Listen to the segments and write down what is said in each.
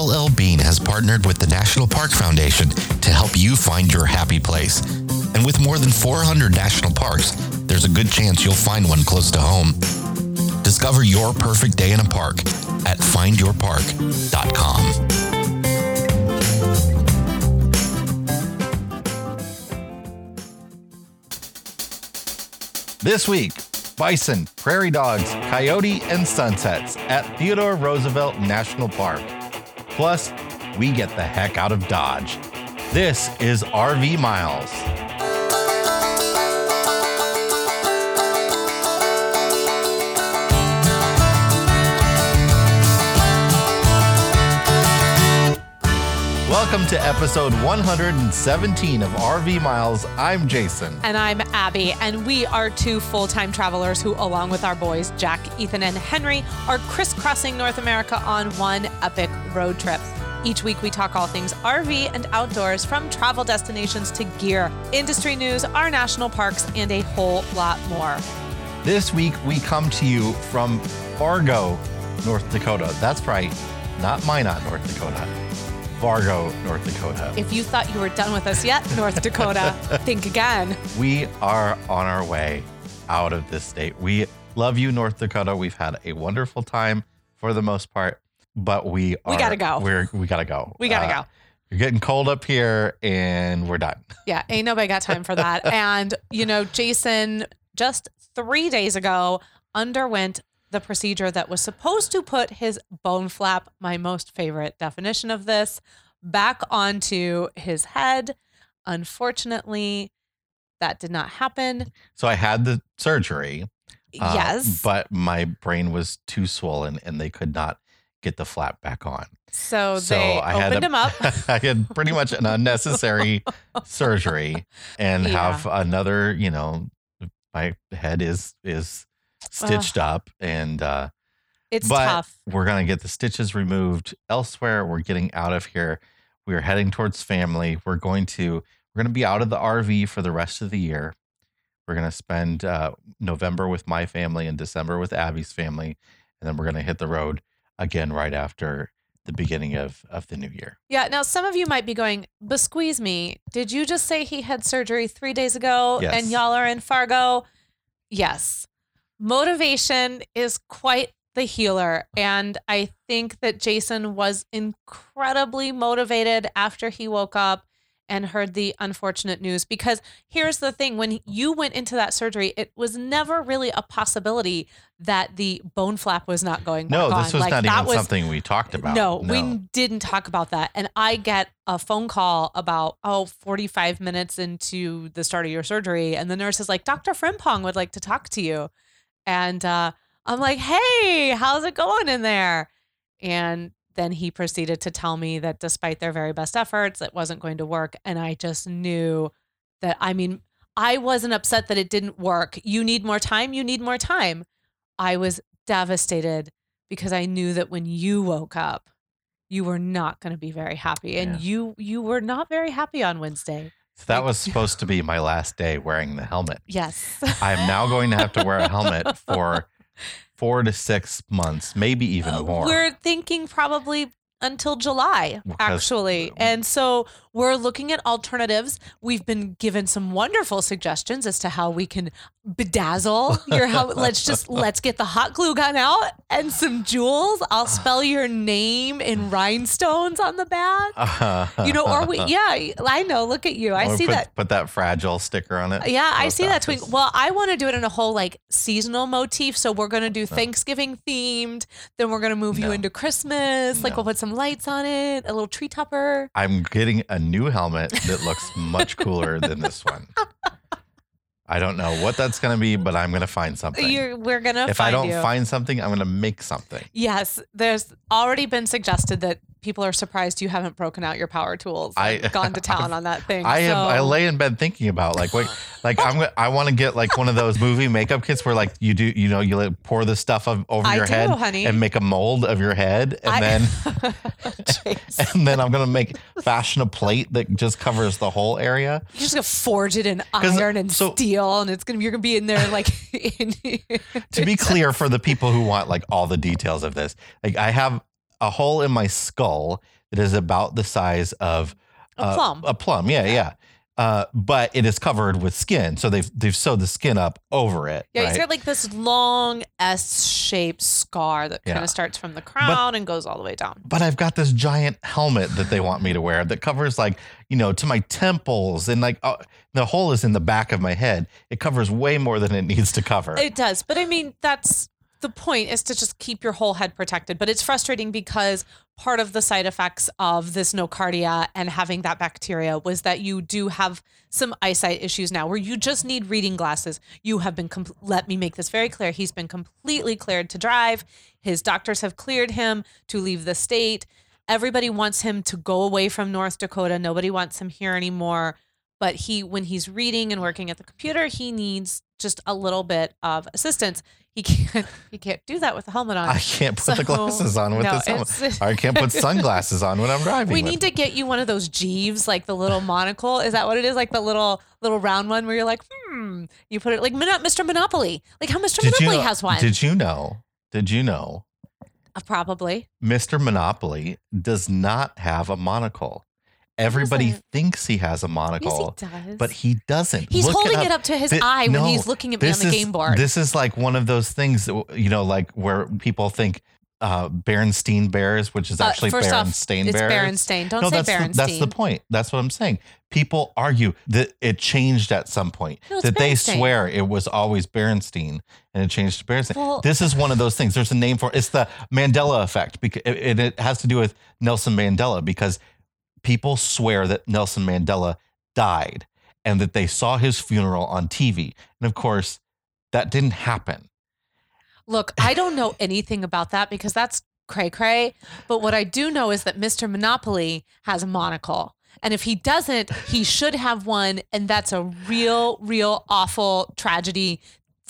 LL Bean has partnered with the National Park Foundation to help you find your happy place. And with more than 400 national parks, there's a good chance you'll find one close to home. Discover your perfect day in a park at findyourpark.com. This week, bison, prairie dogs, coyote, and sunsets at Theodore Roosevelt National Park. Plus, we get the heck out of Dodge. This is RV Miles. Welcome to episode 117 of RV Miles. I'm Jason. And I'm Abby, and we are two full time travelers who, along with our boys, Jack, Ethan, and Henry, are crisscrossing North America on one epic road trip. Each week, we talk all things RV and outdoors from travel destinations to gear, industry news, our national parks, and a whole lot more. This week, we come to you from Fargo, North Dakota. That's right, not Minot, North Dakota. Fargo, North Dakota. If you thought you were done with us yet, North Dakota, think again. We are on our way out of this state. We love you, North Dakota. We've had a wonderful time for the most part, but we are, We gotta go. We're we gotta go. We gotta Uh, go. You're getting cold up here, and we're done. Yeah, ain't nobody got time for that. and, you know, Jason just three days ago underwent the procedure that was supposed to put his bone flap, my most favorite definition of this, back onto his head. Unfortunately, that did not happen. So I had the surgery. uh, yes. but my brain was too swollen, and they could not get the flap back on. so, so they I had opened a- him up. I had pretty much an unnecessary surgery and Yeah. have another, you know, my head is is stitched up and uh It's but tough. we're going to get the stitches removed elsewhere. We're getting out of here. We're heading towards family. We're going to we're to be out of the RV for the rest of the year. We're going to spend uh, November with my family and December with Abby's family, and then we're going to hit the road again right after the beginning of of the new year. Yeah. Now, some of you might be going, but squeeze me. Did you just say he had surgery three days ago Yes. and y'all are in Fargo? Yes. Motivation is quite the healer. And I think that Jason was incredibly motivated after he woke up and heard the unfortunate news. Because here's the thing when you went into that surgery, it was never really a possibility that the bone flap was not going No, back this on. was Like, not that even was- something we talked about. no, we didn't talk about that. And I get a phone call about, oh, 45 minutes into the start of your surgery. And the nurse is like, Dr. Frimpong would like to talk to you. And uh, I'm like, hey, how's it going in there? And then he proceeded to tell me that despite their very best efforts, it wasn't going to work. And I just knew that, I mean, I wasn't upset that it didn't work. You need more time. You need more time. I was devastated because I knew that when you woke up, you were not going to be very happy, and Yeah. you you were not very happy on Wednesday. So that was supposed to be my last day wearing the helmet. Yes, I'm now going to have to wear a helmet for four to six months, maybe even Uh, more. We're thinking probably until July, actually. And so we're looking at alternatives. We've been given some wonderful suggestions as to how we can bedazzle your helmet. let's just let's get the hot glue gun out and some jewels. I'll spell your name in rhinestones on the back. You know, or we yeah, I know. Look at you. I Or see put, that. Put that fragile sticker on it. Yeah, I see that twink. Well, I want to do it in a whole like seasonal motif. So we're gonna do uh-huh. Thanksgiving themed. Then we're gonna move you into Christmas. Like we'll put some lights on it, a little tree topper. I'm getting a new helmet that looks much cooler than this one. I don't know what that's going to be, but I'm going to find something. You're, we're gonna if find I don't you. find something, I'm going to make something. yes, there's already been suggested that people are surprised you haven't broken out your power tools. I- gone to town I've- on that thing. I have. I lay in bed thinking about like, what, like I'm. I want to get like one of those movie makeup kits where like you do, you know, you like pour the stuff of, over I your do, head honey. and make a mold of your head, and I- then and then I'm gonna make fashion a plate that just covers the whole area. You're just gonna forge it in iron and so- steel, and it's gonna you're gonna be in there like. in, to be clear for the people who want like all the details of this like i have a hole in my skull that is about the size of A uh, plum. A plum, yeah, yeah. Uh, but it is covered with skin, so they've they've sewed the skin up over it. Yeah, right? he's got like this long S-shaped scar that kind of starts from the crown and goes all the way down. but I've got this giant helmet that they want me to wear that covers like you know to my temples and like uh, the hole is in the back of my head. It covers way more than it needs to cover. It does, but I mean that's the point is to just keep your whole head protected. But it's frustrating because part of the side effects of this nocardia and having that bacteria was that you do have some eyesight issues now where you just need reading glasses. You have been, let me make this very clear. He's been completely cleared to drive. His doctors have cleared him to leave the state. Everybody wants him to go away from North Dakota. Nobody wants him here anymore. But he, when he's reading and working at the computer, he needs just a little bit of assistance. He can't, he can't do that with the helmet on. I can't put the glasses on with no, this helmet. I can't put sunglasses on when I'm driving. We with need to get you one of those Jeeves, like the little monocle. Is that what it is? Like the little little round one where you're like, hmm. You put it like Mr. Monopoly, like how Mr. Did you Monopoly know, has one. Did you know? Did you know Uh, Probably. Mr. Monopoly does not have a monocle? Everybody doesn't. thinks he has a Yes, monocle, he does. but he doesn't. he's Look holding up. it up to his Thi- eye when he's looking at me on the is- game board. This is like one of those things, that, you know, like where people think uh, Berenstein Bears, which is Uh, actually first off, Berenstain it's Bears. Berenstain. Don't no, say that's the, that's the point. That's what I'm saying. People argue that it changed at some point. No, it's that they swear it was always Berenstein and it changed to Berenstain. Well- this is one of those things. There's a name for it. It's the Mandela effect because and it has to do with Nelson Mandela because people swear that Nelson Mandela died and that they saw his funeral on TV. And of course, that didn't happen. Look, I don't know anything about that because that's cray cray. But what I do know is that Mr. Monopoly has a monocle. And if he doesn't, he should have one. And that's a real, real awful tragedy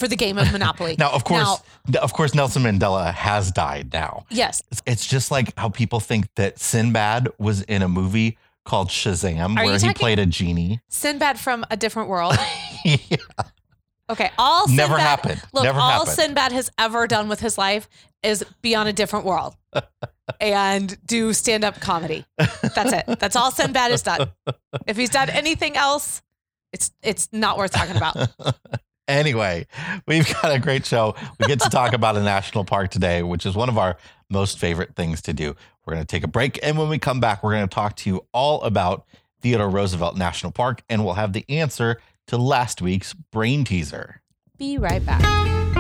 for the game of Monopoly. Now, of course, Now- of course, Nelson Mandela has died now. yes. It's, just like how people think that Sinbad was in a movie called Shazam, where he played a genie. Sinbad from a different world. Yeah. Okay. All Sinbad, Never happened. Look, Never all happened. Sinbad has ever done with his life is be on a different world and do stand up comedy. That's it. That's all Sinbad has done. If he's done anything else, it's it's not worth talking about. Anyway, we've got a great show. We get to talk about a national park today, which is one of our most favorite things to do. We're going to take a break. And when we come back, we're going to talk to you all about Theodore Roosevelt National Park, and we'll have the answer to last week's brain teaser. Be right back.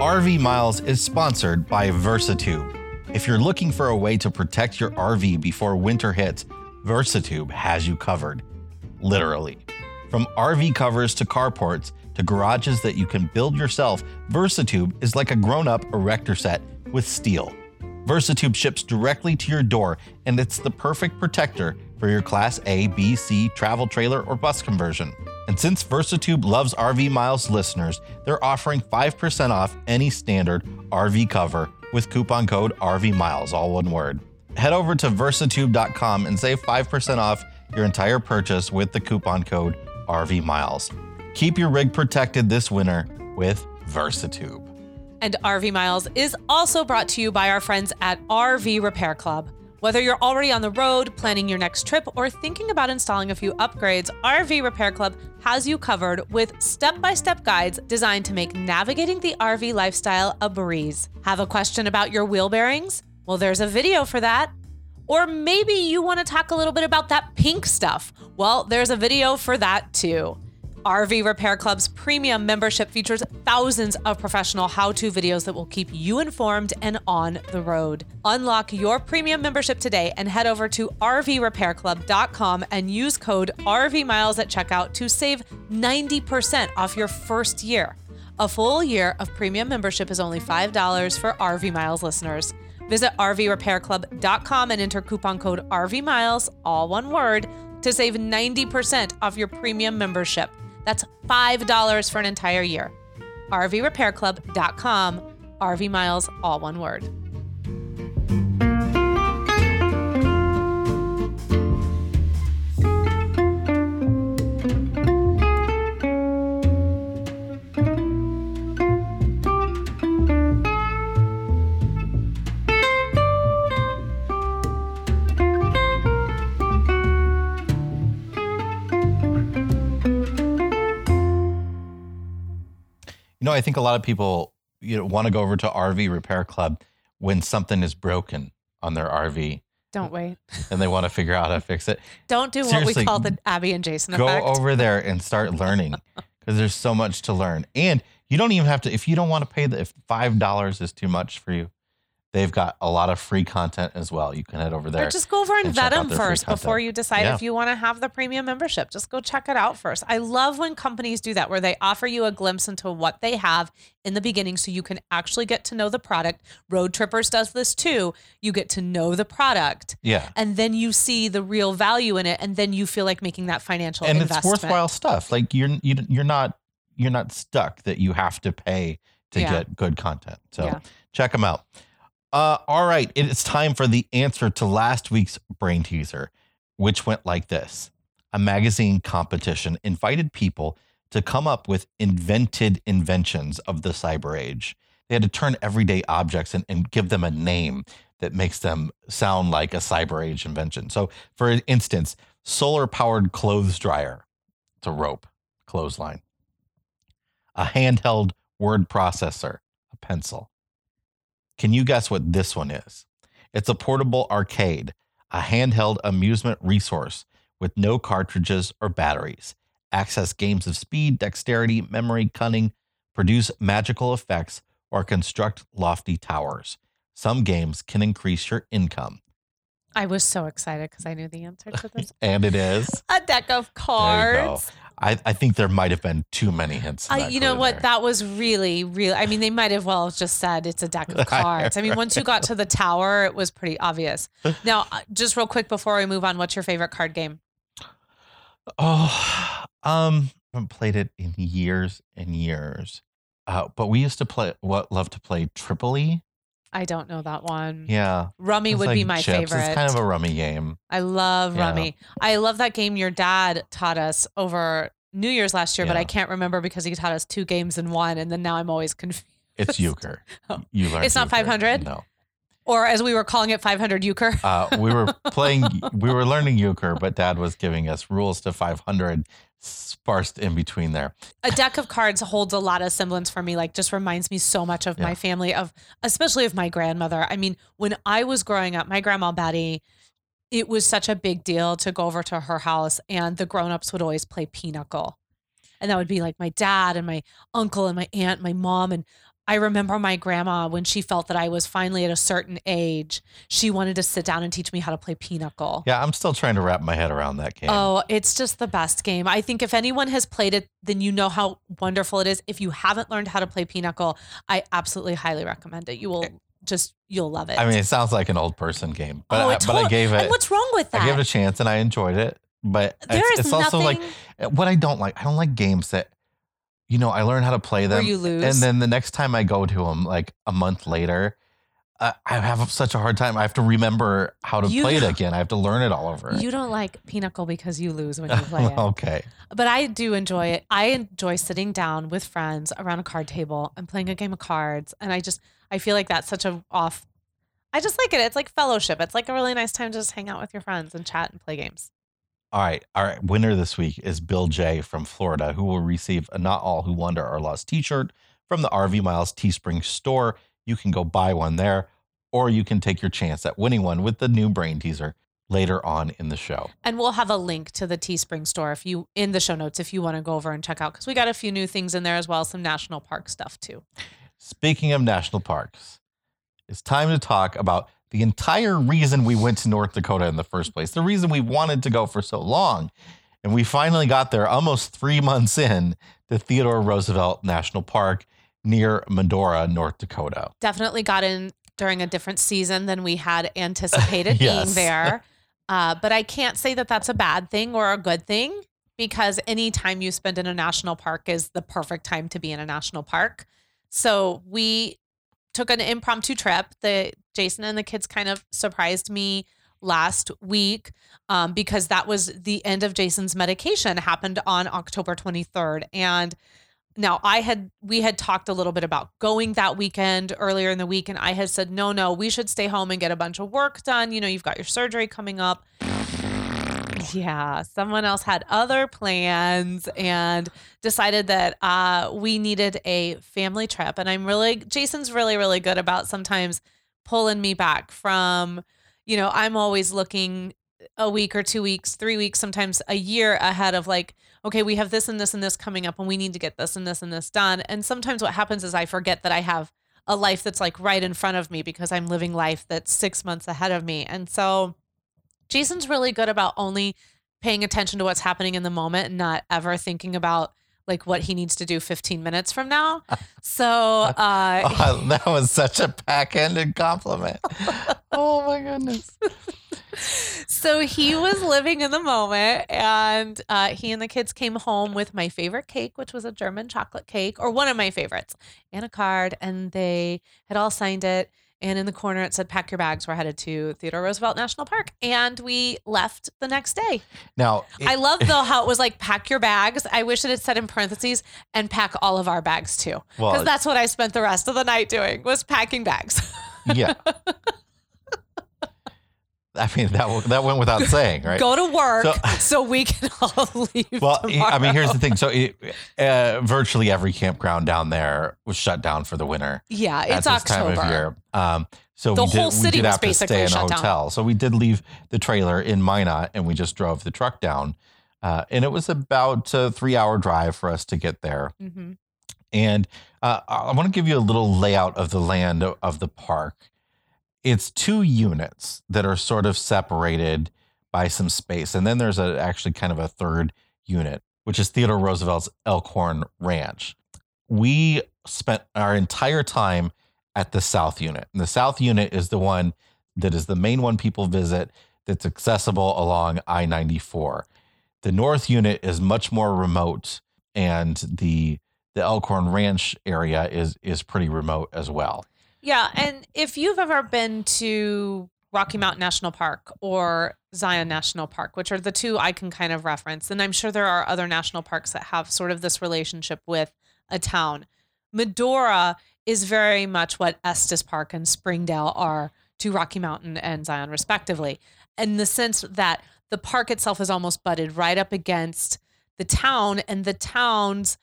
RV Miles is sponsored by Versatube. If you're looking for a way to protect your RV before winter hits, Versatube has you covered. Literally. From RV covers to carports to garages that you can build yourself, Versatube is like a grown up erector set with steel. Versatube ships directly to your door, and it's the perfect protector for your Class A, B, C travel trailer or bus conversion. And since Versatube loves RV Miles listeners, they're offering 5% off any standard RV cover with coupon code RV Miles, all one word. Head over to versatube.com and save 5% off your entire purchase with the coupon code RV Miles. Keep your rig protected this winter with Versatube. And RV Miles is also brought to you by our friends at RV Repair Club. Whether you're already on the road, planning your next trip, or thinking about installing a few upgrades, RV Repair Club has you covered with step by step guides designed to make navigating the RV lifestyle a breeze. Have a question about your wheel bearings? Well, there's a video for that. Or maybe you want to talk a little bit about that pink stuff. Well, there's a video for that too. RV Repair Club's premium membership features thousands of professional how to videos that will keep you informed and on the road. Unlock your premium membership today and head over to RVRepairClub.com and use code RVMiles at checkout to save 90% off your first year. A full year of premium membership is only $5 for RV Miles listeners. Visit RVRepairClub.com and enter coupon code RVMiles, all one word, to save 90% off your premium membership. That's $5 for an entire year. rvrepairclub.com. RV Miles, all one word. Know, I think a lot of people you know want to go over to RV Repair Club when something is broken on their RV Don't wait. and they want to figure out how to fix it. Don't do what we call the Abby and Jason Go effect. over there and start learning because there's so much to learn. And you don't even have to if you don't want to pay the if five dollars is too much for you. They've got a lot of free content as well. You can head over there. Or just go over and, and vet them first before you decide Yeah. if you want to have the premium membership. Just go check it out first. I love when companies do that, where they offer you a glimpse into what they have in the beginning so you can actually get to know the product. Roadtrippers does this too. You get to know the product. yeah. And then you see the real value in it, and then you feel like making that financial and investment. it's worthwhile stuff. Like you're you, you're not you're not stuck that you have to pay to Yeah. get good content. So Yeah. check them out. Uh, all right, it is time for the answer to last week's brain teaser, which went like this: A magazine competition invited people to come up with invented inventions of the cyber age. They had to turn everyday objects and, and give them a name that makes them sound like a cyber age invention. So, for instance, solar powered clothes dryer. It's a rope, clothesline. A handheld word processor, a pencil. Can you guess what this one is? It's a portable arcade, a handheld amusement resource with no cartridges or batteries. Access games of speed, dexterity, memory, cunning, produce magical effects, or construct lofty towers. Some games can increase your income. I was so excited because I knew the answer to this. And it is. a deck of There you go. cards. I, I think there might have been too many hints. in I, you know what? there. That was really, really. I mean, they might have well just said it's a deck of cards. I mean, once you got to the tower, it was pretty obvious. Now, uh, just real quick before we move on, what's your favorite card game? Oh, um, I haven't played it in years and years. Uh, but we used to play what love to play Tripoley. I don't know that one. Yeah. Rummy would be my chips. favorite. It's kind of a rummy game. I love Yeah. Rummy. I love that game your dad taught us over New Year's last year, but I can't remember because he taught us two games in one, and then now I'm always confused. It's euchre. Oh. You learn. It's not 500? No. Or as we were calling it, 500 euchre. Uh, we were playing. we were learning euchre, but Dad was giving us rules to 500 sparsed in between there. a deck of cards holds a lot of semblance for me like just reminds me so much of my family of especially of my grandmother. I mean when i was growing up my grandma betty it was such a big deal to go over to her house and the grown-ups would always play pinochle. And that would be like my dad and my uncle and my aunt and my mom and i remember my grandma when she felt that i was finally at a certain age she wanted to sit down and teach me how to play pinochle Yeah, I'm still trying to wrap my head around that game. Oh, it's just the best game. I think if anyone has played it, then you know how wonderful it is. If you haven't learned how to play Pinochle, I absolutely highly recommend it. You will eh. just you'll love it. I mean, it sounds like an old person game, but Oh, I, but I gave it. and what's wrong with that? I gave it a chance and I enjoyed it. But there it's, is it's also nothing like what I don't like. I don't like games that, you know, I learn how to play them, you lose. and then the next time I go to them, like a month later, uh, I have such a hard time. I have to remember how to You play it don't- again. I have to learn it all over. you don't like Pinochle because you lose when you play it. okay. But I do enjoy it. I enjoy sitting down with friends around a card table and playing a game of cards. And I just I feel like that's such a off I just like it. It's like fellowship. It's like a really nice time to just hang out with your friends and chat and play games. All right. All right. Winner this week is Bill J from Florida, who will receive a Not All Who Wander Are Lost t shirt from the RV Miles Teespring store. You can go buy one there, or you can take your chance at winning one with the new brain teaser later on in the show. And we'll have a link to the Teespring store if you in the show notes if you want to go over and check out because we got a few new things in there as well, some national park stuff too. Speaking of national parks, it's time to talk about the entire reason we went to North Dakota in the first place, the reason we wanted to go for so long. And we finally got there almost three months in to Theodore Roosevelt National Park near Medora, North Dakota. Definitely got in during a different season than we had anticipated Yes. being there. Uh, but I can't say that that's a bad thing or a good thing because any time you spend in a national park is the perfect time to be in a national park. So we took an impromptu trip. The Jason and the kids kind of surprised me last week um, because that was the end of Jason's medication happened on October 23rd. And now I had we had talked a little bit about going that weekend earlier in the week and I had said no no we should stay home and get a bunch of work done you know you've got your surgery coming up yeah someone else had other plans and decided that uh, we needed a family trip and I'm really Jason's really really good about sometimes pulling me back from you know I'm always looking a week or two weeks, three weeks, sometimes a year ahead of like, okay, we have this and this and this coming up and we need to get this and this and this done. And sometimes what happens is I forget that I have a life that's like right in front of me because I'm living life that's six months ahead of me. And so Jason's really good about only paying attention to what's happening in the moment and not ever thinking about like what he needs to do 15 minutes from now. So uh Oh, that was such a backhanded compliment. oh my goodness. so he was living in the moment and uh, he and the kids came home with my favorite cake which was a german chocolate cake or one of my favorites and a card and they had all signed it and in the corner it said pack your bags we're headed to theodore roosevelt national park and we left the next day. Now, it- i love though how it was like pack your bags. I wish it had said in parentheses and pack all of our bags too. Well, because that's what i spent the rest of the night doing was packing bags. Yeah. I mean that that went without saying, right? go to work so, So- we can all leave Well, tomorrow. I mean, here's the thing. So, it, uh, virtually every campground down there was shut down for the winter. Yeah, it's October. time of year. Um, so The we did, whole we city did was have to basically stay in a shut down. hotel. So we did leave the trailer in Minot, and we just drove the truck down. Uh, and it was about a three hour drive for us to get there. hmm And uh, I want to give you a little layout of the land of the park. It's two units that are sort of separated by some space. And then there's a, actually kind of a third unit, which is Theodore Roosevelt's Elkhorn Ranch. We spent our entire time at the South unit. And the South unit is the one that is the main one people visit that's accessible along I 94. The North unit is much more remote, and the the Elkhorn Ranch area is is pretty remote as well. Yeah, and if you've ever been to Rocky Mountain National Park or Zion National Park, which are the two I can kind of reference, and I'm sure there are other national parks that have sort of this relationship with a town. Medora is very much what Estes Park and Springdale are to Rocky Mountain and Zion, respectively, in the sense that the park itself is almost butted right up against the town, and the town's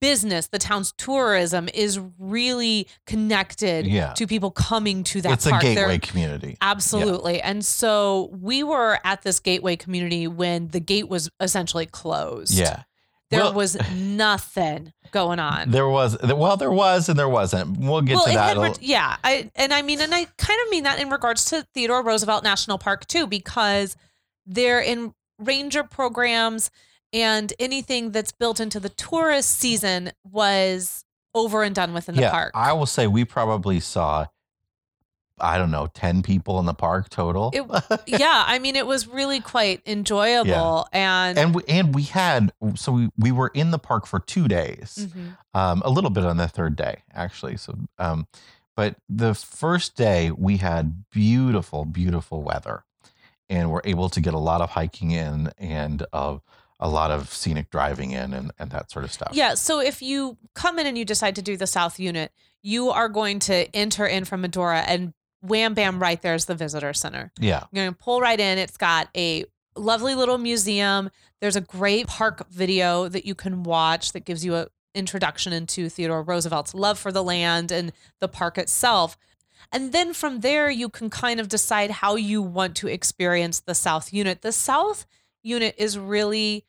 business, the town's tourism is really connected Yeah. to people coming to that it's a park. They're- gateway community. Absolutely. And so we were at this gateway community when the gate was essentially closed. Yeah. There Well- was nothing going on. There was well, there was and there wasn't. We'll get well, to that. had, yeah, I and I mean, and I kind of mean that in regards to Theodore Roosevelt National Park too, because they're in ranger programs and anything that's built into the tourist season was over and done with in the yeah, park. I will say we probably saw I don't know, 10 people in the park total. It- yeah, I mean, it was really quite enjoyable, and, and we and we had so we, we were in the park for 2 days. Mhm. um, a little bit on the third day actually so um, but the first day we had beautiful beautiful weather and we're able to get a lot of hiking in and uh, a lot of scenic driving in and, and that sort of stuff Yeah. So if you come in and you decide to do the South Unit, you are going to enter in from Medora and wham bam, right there's the visitor center. yeah You're going to pull right in. It's got a lovely little museum. There's a great park video that you can watch that gives you an introduction into Theodore Roosevelt's love for the land and the park itself. And then from there, you can kind of decide how you want to experience the South Unit. The South Unit is really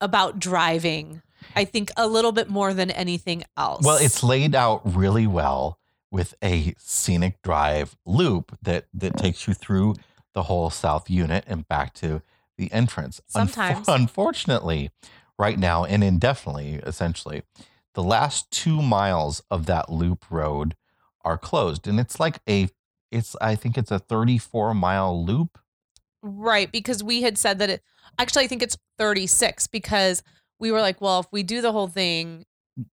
about driving, I think, a little bit more than anything else. well it's laid out really well with a scenic drive loop that that takes you through the whole south unit and back to the entrance Sometimes. unfortunately right now and indefinitely essentially the last two miles of that loop road are closed and it's like a it's i think it's a 34 mile loop Right, because we had said that it actually I think it's 36 because we were like, well, if we do the whole thing,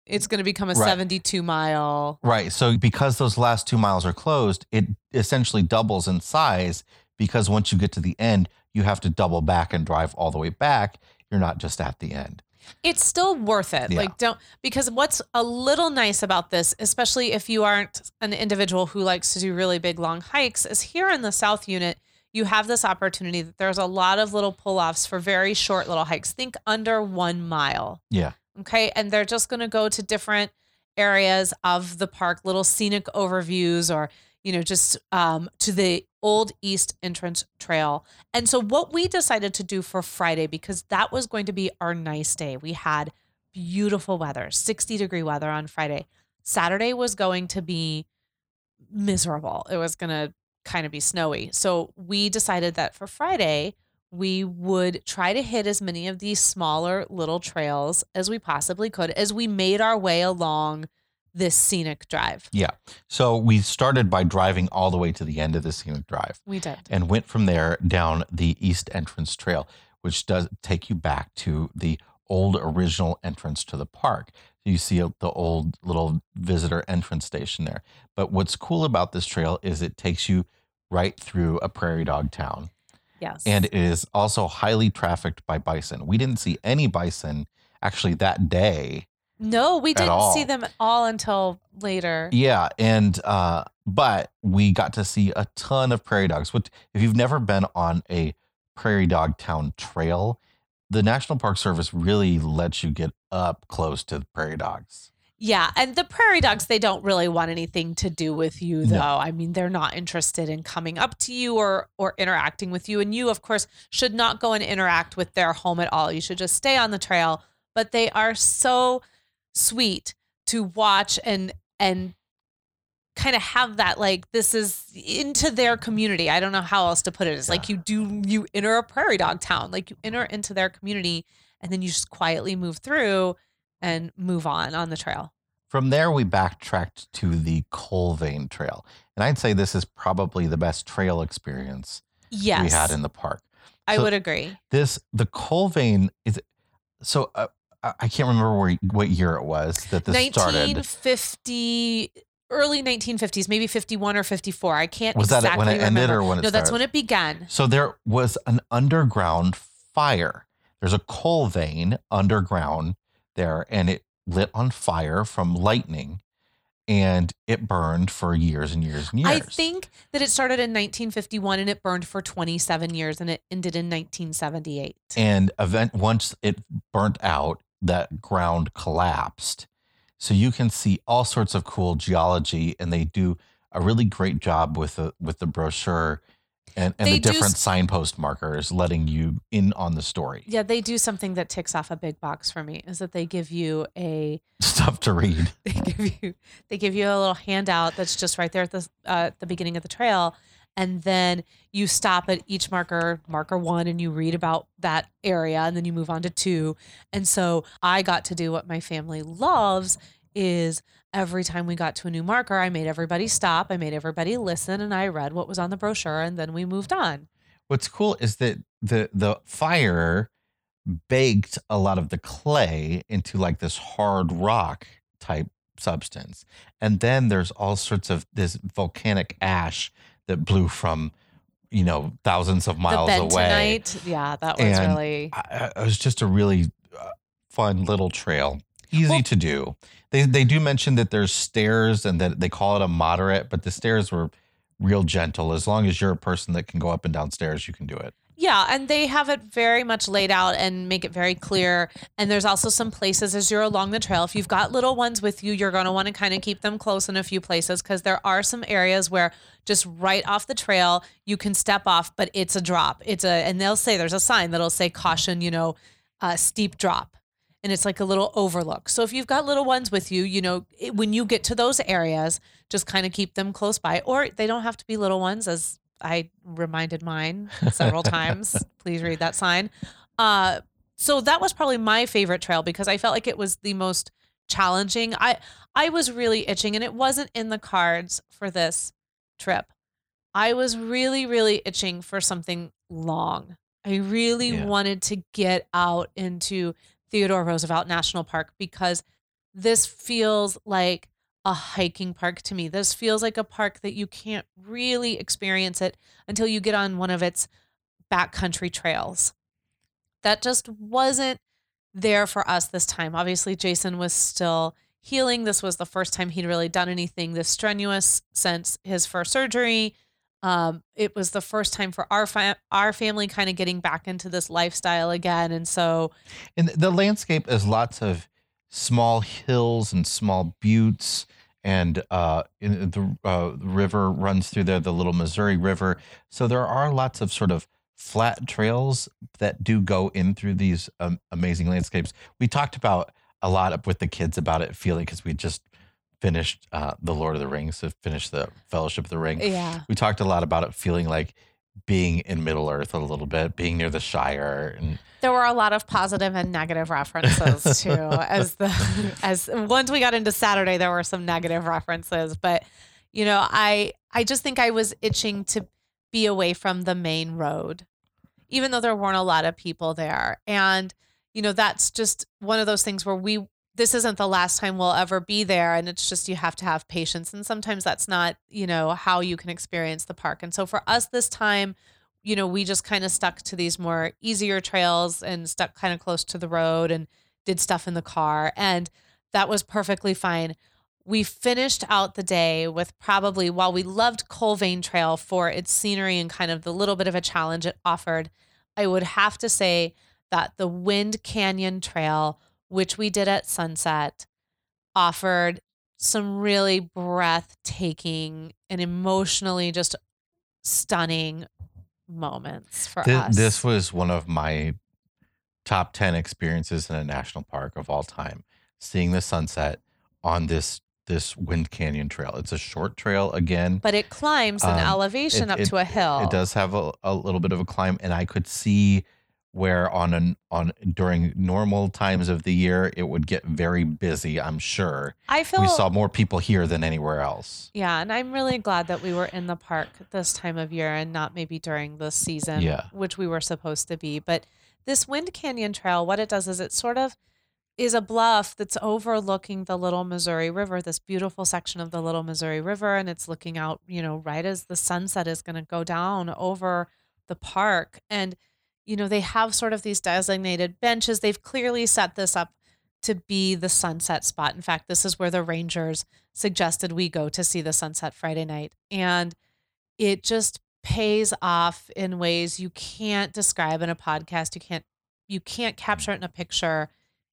it's going to become a Right. 72 mile. Right. So because those last two miles are closed, it essentially doubles in size because once you get to the end, you have to double back and drive all the way back. You're not just at the end. It's still worth it. Yeah. Like don't because what's a little nice about this, especially if you aren't an individual who likes to do really big long hikes, is here in the South Unit, you have this opportunity that there's a lot of little pull-offs for very short little hikes. Think under 1 mile. Yeah. Okay. And they're just going to go to different areas of the park, little scenic overviews, or, you know, just um, to the old East Entrance Trail. And so, what we decided to do for Friday, because that was going to be our nice day, we had beautiful weather, 60 degree weather on Friday. Saturday was going to be miserable. It was going to kind of be snowy. So, we decided that for Friday, we would try to hit as many of these smaller little trails as we possibly could as we made our way along this scenic drive. Yeah. So we started by driving all the way to the end of the scenic drive We did. and went from there down the East Entrance Trail, which does take you back to the old original entrance to the park. You see the old little visitor entrance station there. But what's cool about this trail is it takes you right through a prairie dog town. Yes. and it is also highly trafficked by bison. We didn't see any bison actually that day. no, we didn't all. see them at all until later. Yeah, and uh, but we got to see a ton of prairie dogs. Which, if you've never been on a prairie dog town trail, the National Park Service really lets you get up close to the prairie dogs. Yeah, and the prairie dogs they don't really want anything to do with you though. No. I mean, they're not interested in coming up to you or or interacting with you and you of course should not go and interact with their home at all. You should just stay on the trail, but they are so sweet to watch and and kind of have that like this is into their community. I don't know how else to put it. It's like you do you enter a prairie dog town, like you enter into their community and then you just quietly move through and move on on the trail. From there, we backtracked to the Coal Vein Trail, and I'd say this is probably the best trail experience Yes, we had in the park. I would agree. this the Coal Vein is so uh, I can't remember where what year it was that this started. 1950, early 1950s, maybe 51 or 54. I can't Was that when it ended or when it no, that's when it began. So there was an underground fire. There's a coal vein underground there, and it lit on fire from lightning, and it burned for years and years and years. I think that it started in 1951 and it burned for 27 years and it ended in 1978. and event once it burnt out, that ground collapsed. So you can see all sorts of cool geology, and they do a really great job with the with the brochure and, and They the different s- signpost markers, letting you in on the story. yeah, they do something that ticks off a big box for me is that they give you a Stuff to read. they give you they give you a little handout that's just right there at the uh, the beginning of the trail and then you stop at each marker marker one and you read about that area and then you move on to two and so i got to do what my family loves is every time we got to a new marker i made everybody stop i made everybody listen and i read what was on the brochure and then we moved on What's cool is that the the fire baked a lot of the clay into like this hard rock type substance. And then there's all sorts of this volcanic ash that blew from, you know, thousands of miles away. yeah that was And really I, I- it was just a really uh, fun little trail. Easy Well- to do. They they do mention that there's stairs and that they call it a moderate, but the stairs were real gentle. As long as you're a person that can go up and down stairs, you can do it. Yeah, and they have it very much laid out and make it very clear. And there's also some places as you're along the trail. If you've got little ones with you, you're going to want to kind of keep them close in a few places because there are some areas where just right off the trail you can step off, but it's a drop. It's a, and they'll say there's a sign that'll say caution, you know, uh, steep drop. And it's like a little overlook. So if you've got little ones with you, you know, it, when you get to those areas, just kind of keep them close by. Or they don't have to be little ones, as I reminded mine several times. Please read that sign. Uh, so that was probably my favorite trail because I felt like it was the most challenging. I I was really itching, and it wasn't in the cards for this trip. I was really, really itching for something long. I really Yeah. wanted to get out into Theodore Roosevelt National Park because this feels like a hiking park to me. This feels like a park that you can't really experience it until you get on one of its backcountry trails. That just wasn't there for us this time. Obviously, Jason was still healing. This was the first time he'd really done anything this strenuous since his first surgery. Um, it was the first time for our fa- our family kind of getting back into this lifestyle again, and so And the landscape is lots of small hills and small buttes, and uh, in the uh, river runs through there, the Little Missouri River. So there are lots of sort of flat trails that do go in through these um, amazing landscapes. We talked about a lot with the kids about it, feeling because we just finished uh, the Lord of the Rings, so finished the Fellowship of the Ring yeah, we talked a lot about it feeling like being in Middle Earth a little bit, being near the Shire, and there were a lot of positive and negative references too. as the as once we got into Saturday, there were some negative references, but you know, I I just think I was itching to be away from the main road, even though there weren't a lot of people there, and you know, that's just one of those things where we this isn't the last time we'll ever be there and it's just you have to have patience and sometimes that's not you know how you can experience the park. And so for us this time you know we just kind of stuck to these more easier trails and stuck kind of close to the road and did stuff in the car and that was perfectly fine. We finished out the day with probably while we loved Coal Vein Trail for its scenery and kind of the little bit of a challenge it offered, I would have to say that the Wind Canyon Trail, which we did at sunset, offered some really breathtaking and emotionally just stunning moments for Th- us. this was one of my top 10 experiences in a national park of all time seeing the sunset on this this wind canyon trail it's a short trail again but it climbs an Um, elevation it- up it- to a hill. it does have a, a little bit of a climb and i could see where on an on during normal times of the year it would get very busy i'm sure I feel we saw more people here than anywhere else Yeah, and I'm really glad that we were in the park this time of year and not maybe during the season, Yeah. which we were supposed to be. But this Wind Canyon Trail, what it does is it sort of is a bluff that's overlooking the Little Missouri River, this beautiful section of the Little Missouri River, and it's looking out, you know, right as the sunset is going to go down over the park. And you know, they have sort of these designated benches. They've clearly set this up to be the sunset spot. In fact, this is where the Rangers suggested we go to see the sunset Friday night. And it just pays off in ways you can't describe in a podcast. You can't you can't capture it in a picture.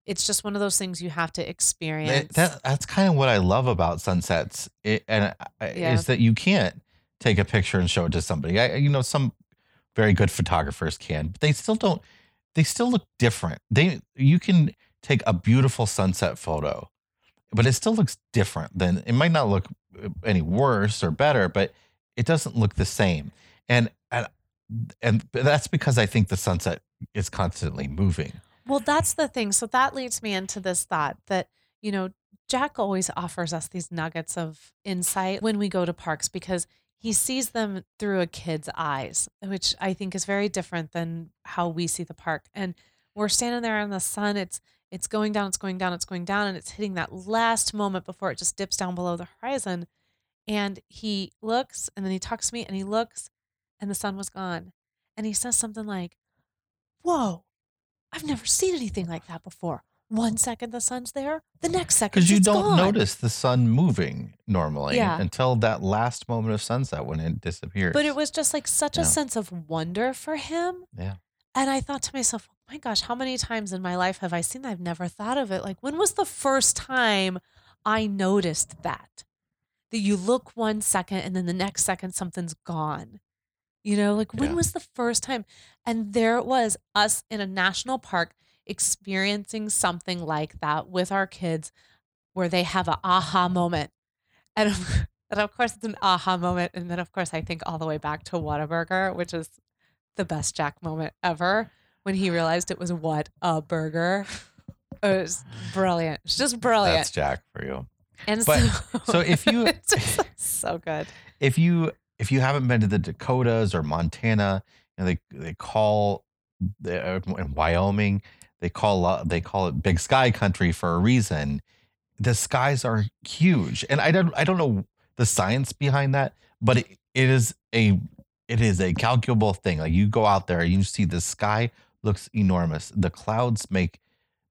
It's just one of those things you have to experience. that- that's kind of what I love about sunsets, it, and I- Yeah. is that you can't take a picture and show it to somebody. I, you know, some very good photographers can, but they still don't. They still look different. They you can take a beautiful sunset photo, but it still looks different. Than it might not look uh, any worse or better, but it doesn't look the same. And and and that's because I think the sunset is constantly moving. Well, that's the thing. So that leads me into this thought that, you know, Jack always offers us these nuggets of insight when we go to parks because he sees them through a kid's eyes, which I think is very different than how we see the park. And we're standing there in the sun, it's it's going down, it's going down, it's going down, and it's hitting that last moment before it just dips down below the horizon. And he looks and then he talks to me and he looks and the sun was gone. And he says something like, Whoa, I've never seen anything like that before. One second the sun's there, the next second because you don't gone. notice the sun moving normally Yeah. until that last moment of sunset when it disappears. But it was just like such Yeah. a sense of wonder for him. yeah, And I thought to myself, oh my gosh, how many times in my life have I seen that? I've never thought of it. Like, when was the first time I noticed that? That you look one second and then the next second something's gone. You know, like when Yeah. was the first time? And there it was, us in a national park experiencing something like that with our kids where they have an aha moment. And of, and of course, it's an aha moment. And then, of course, I think all the way back to Whataburger, which is the best Jack moment ever when he realized it was what a burger. It was brilliant. It's just brilliant. that's Jack for you. and but- so, so if you- so good. If you if you haven't been to the Dakotas or Montana, and they they call uh, in Wyoming, they call they call it Big Sky Country for a reason. The skies are huge, and I don't I don't know the science behind that, but it, it is a it is a calculable thing. Like you go out there, you see the sky looks enormous. The clouds make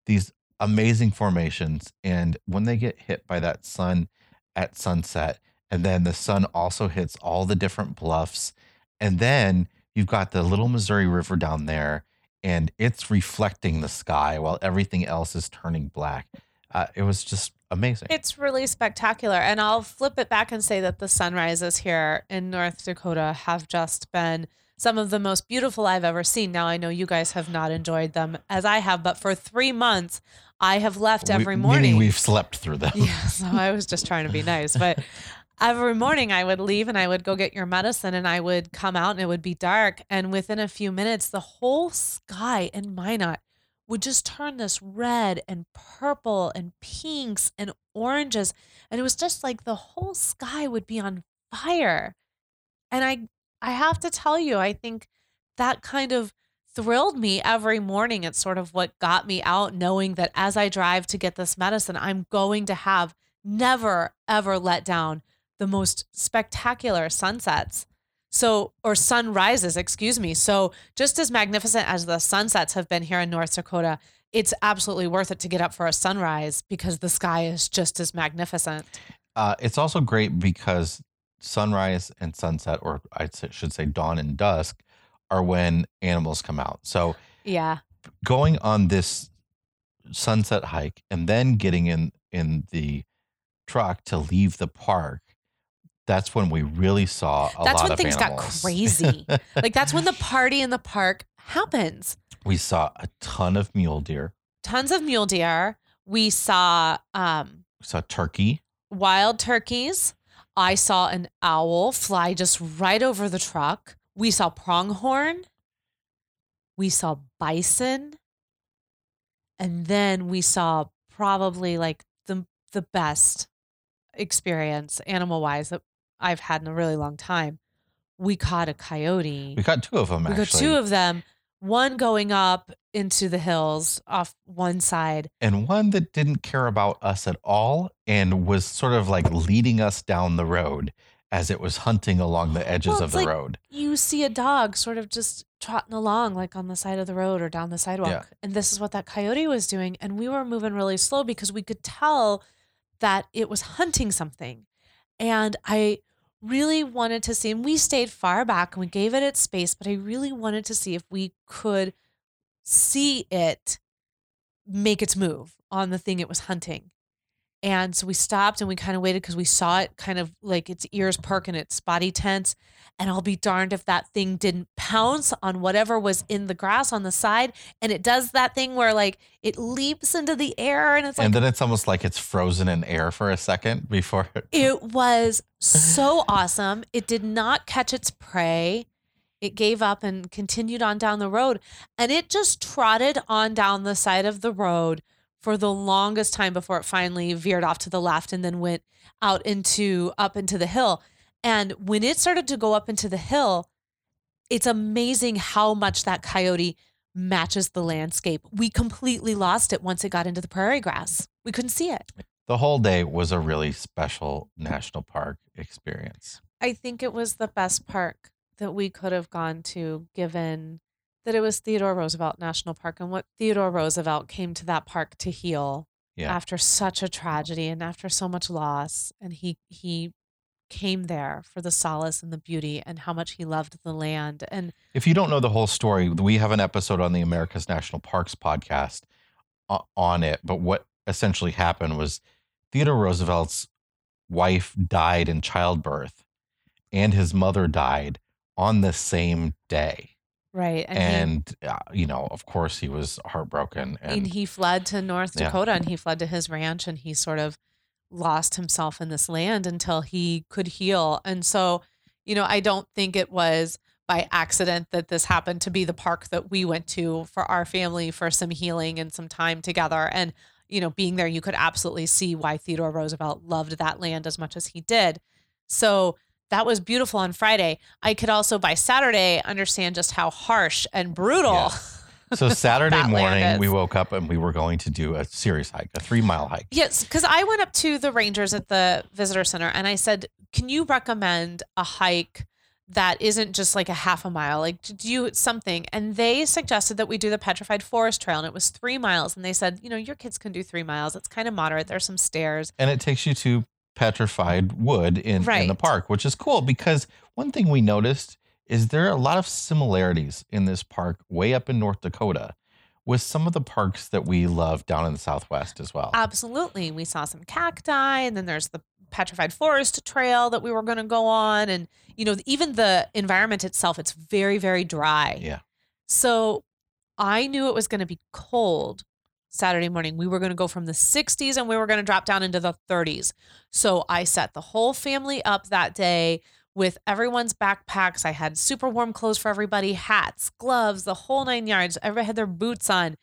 these amazing formations, and when they get hit by that sun at sunset, and then the sun also hits all the different bluffs, and then you've got the little Missouri River down there, and it's reflecting the sky while everything else is turning black. Uh, it was just amazing. It's really spectacular. And I'll flip it back and say that the sunrises here in North Dakota have just been some of the most beautiful I've ever seen. Now, I know you guys have not enjoyed them as I have, but for three months, I have left every we, morning. Meaning we've slept through them. Yeah, so I was just trying to be nice. But every morning I would leave and I would go get your medicine and I would come out and it would be dark. And within a few minutes, the whole sky in Minot would just turn this red and purple and pinks and oranges. And it was just like the whole sky would be on fire. And I I have to tell you, I think that kind of thrilled me every morning. It's sort of what got me out knowing that as I drive to get this medicine, I'm going to have never ever let down the most spectacular sunsets. So, or sunrises, excuse me. So, just as magnificent as the sunsets have been here in North Dakota, it's absolutely worth it to get up for a sunrise because the sky is just as magnificent. Uh, it's also great because sunrise and sunset, or I should say dawn and dusk, are when animals come out. So, Yeah. going on this sunset hike and then getting in in the truck to leave the park that's when we really saw a That's lot of animals. That's when things got crazy. like that's when the party in the park happens. we saw a ton of mule deer Tons of mule deer. We saw um we saw turkey wild turkeys. I saw an owl fly just right over the truck. We saw pronghorn. We saw bison. And then we saw probably like the the best experience animal wise that I've had in a really long time. We caught a coyote. we caught two of them We actually got two of them, one going up into the hills off one side. and one that didn't care about us at all and was sort of like leading us down the road as it was hunting along the edges Well, of the like- road You see a dog sort of just trotting along, like on the side of the road or down the sidewalk. And this is what that coyote was doing. And we were moving really slow because we could tell that it was hunting something. And I really wanted to see, and we stayed far back and we gave it its space, but I really wanted to see if we could see it make its move on the thing it was hunting. And so we stopped and we kind of waited because we saw it kind of like its ears perk and its body tense. And I'll be darned if that thing didn't pounce on whatever was in the grass on the side. And it does that thing where like it leaps into the air and it's like and then it's almost like it's frozen in air for a second before it, it was so awesome. It did not catch its prey. It gave up and continued on down the road. And it just trotted on down the side of the road for the longest time before it finally veered off to the left and then went out into up into the hill. And when it started to go up into the hill, it's amazing how much that coyote matches the landscape. We completely lost it once it got into the prairie grass. We couldn't see it. the whole day was a really special national park experience I think it was the best park that we could have gone to, given that it was Theodore Roosevelt National Park and what Theodore Roosevelt came to that park to heal Yeah. after such a tragedy and after so much loss. And he he came there for the solace and the beauty and how much he loved the land. And If you don't know the whole story, we have an episode on the America's National Parks podcast uh, on it. But what essentially happened was Theodore Roosevelt's wife died in childbirth and his mother died on the same day. Right. And, uh, you know, of course, he was heartbroken. and And he fled to North Yeah. Dakota and he fled to his ranch and he sort of lost himself in this land until he could heal. And so, you know, I don't think it was by accident that this happened to be the park that we went to for our family for some healing and some time together. And, you know, being there, you could absolutely see why Theodore Roosevelt loved that land as much as he did. So that was beautiful on Friday. I could also by Saturday understand just how harsh and brutal. Yes. So Saturday morning, we woke up and we were going to do a serious hike, a three mile hike. Yes, because I went up to the rangers at the visitor center and I said, "Can you recommend a hike that isn't just like a half a mile, like to do something?" And they suggested that we do the Petrified Forest Trail, and it was three miles. And they said, "You know, your kids can do three miles. It's kind of moderate. There's some stairs." And it takes you to petrified wood in, in the park, which is cool because one thing we noticed is there are a lot of similarities in this park way up in North Dakota with some of the parks that we love down in the Southwest as well. Absolutely, we saw some cacti, and then there's the Petrified Forest Trail that we were going to go on, and you know, even the environment itself, it's very, very dry. Yeah. So I knew it was going to be cold Saturday morning. We were going to go from the 60s and we were going to drop down into the 30s. So I set the whole family up that day with everyone's backpacks. I had super warm clothes for everybody, hats, gloves, the whole nine yards. Everybody had their boots on.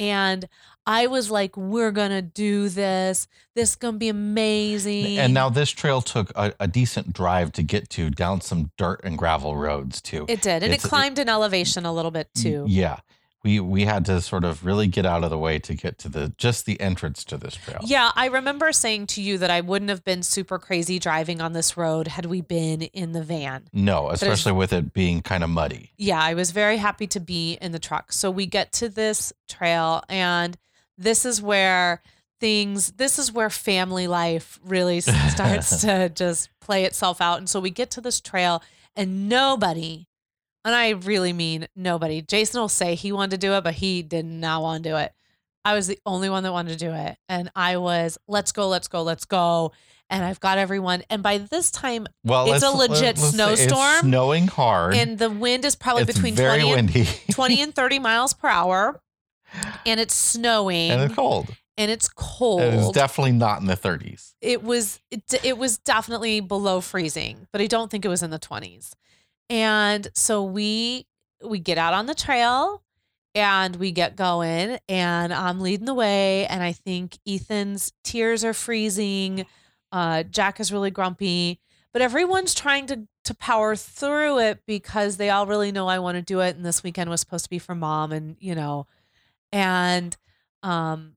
And I was like, we're going to do this. This is going to be amazing. And now this trail took a, a decent drive to get to down some dirt and gravel roads too. it did. And it's- it it- climbed in elevation a little bit mm, too. Yeah. We we had to sort of really get out of the way to get to the just the entrance to this trail. Yeah, I remember saying to you that I wouldn't have been super crazy driving on this road had we been in the van. No, especially with it being kind of muddy. Yeah, I was very happy to be in the truck. So we get to this trail, and this is where things, this is where family life really starts to just play itself out. And so we get to this trail, and nobody, and I really mean nobody, Jason will say he wanted to do it, but he did not want to do it. I was the only one that wanted to do it. And I was, let's go, let's go, let's go. And I've got everyone. And by this time, Well, It's a legit snowstorm, It's snowing hard. and the wind is probably it's between very 20 and windy 20 and 30 miles per hour and it's snowing and it's cold. And it's cold And it's definitely not in the 30s. it was it, it was definitely below freezing but i don't think it was in the 20s and so we we get out on the trail and we get going and i'm leading the way and i think ethan's tears are freezing uh, jack is really grumpy but everyone's trying to to power through it because they all really know i want to do it and this weekend was supposed to be for mom and you know and um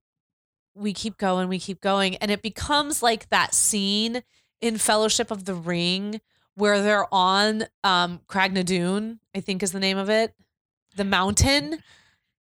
we keep going, we keep going, and it becomes like that scene in Fellowship of the Ring where they're on um Cragnadoon, I think is the name of it, the mountain,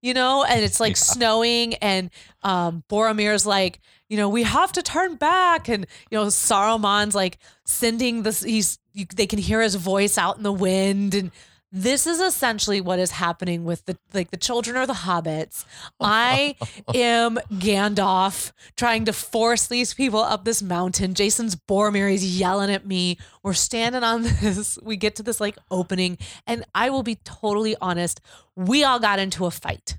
you know, and it's like Yeah. snowing, and um Boromir's like, you know, we have to turn back, and you know, Saruman's like sending this. He's you, they can hear his voice out in the wind, and this is essentially what is happening with the like the children or the hobbits. I am Gandalf trying to force these people up this mountain. Jason's Boromir is yelling at me. We're standing on this. We get to this like opening, and I will be totally honest. We all got into a fight.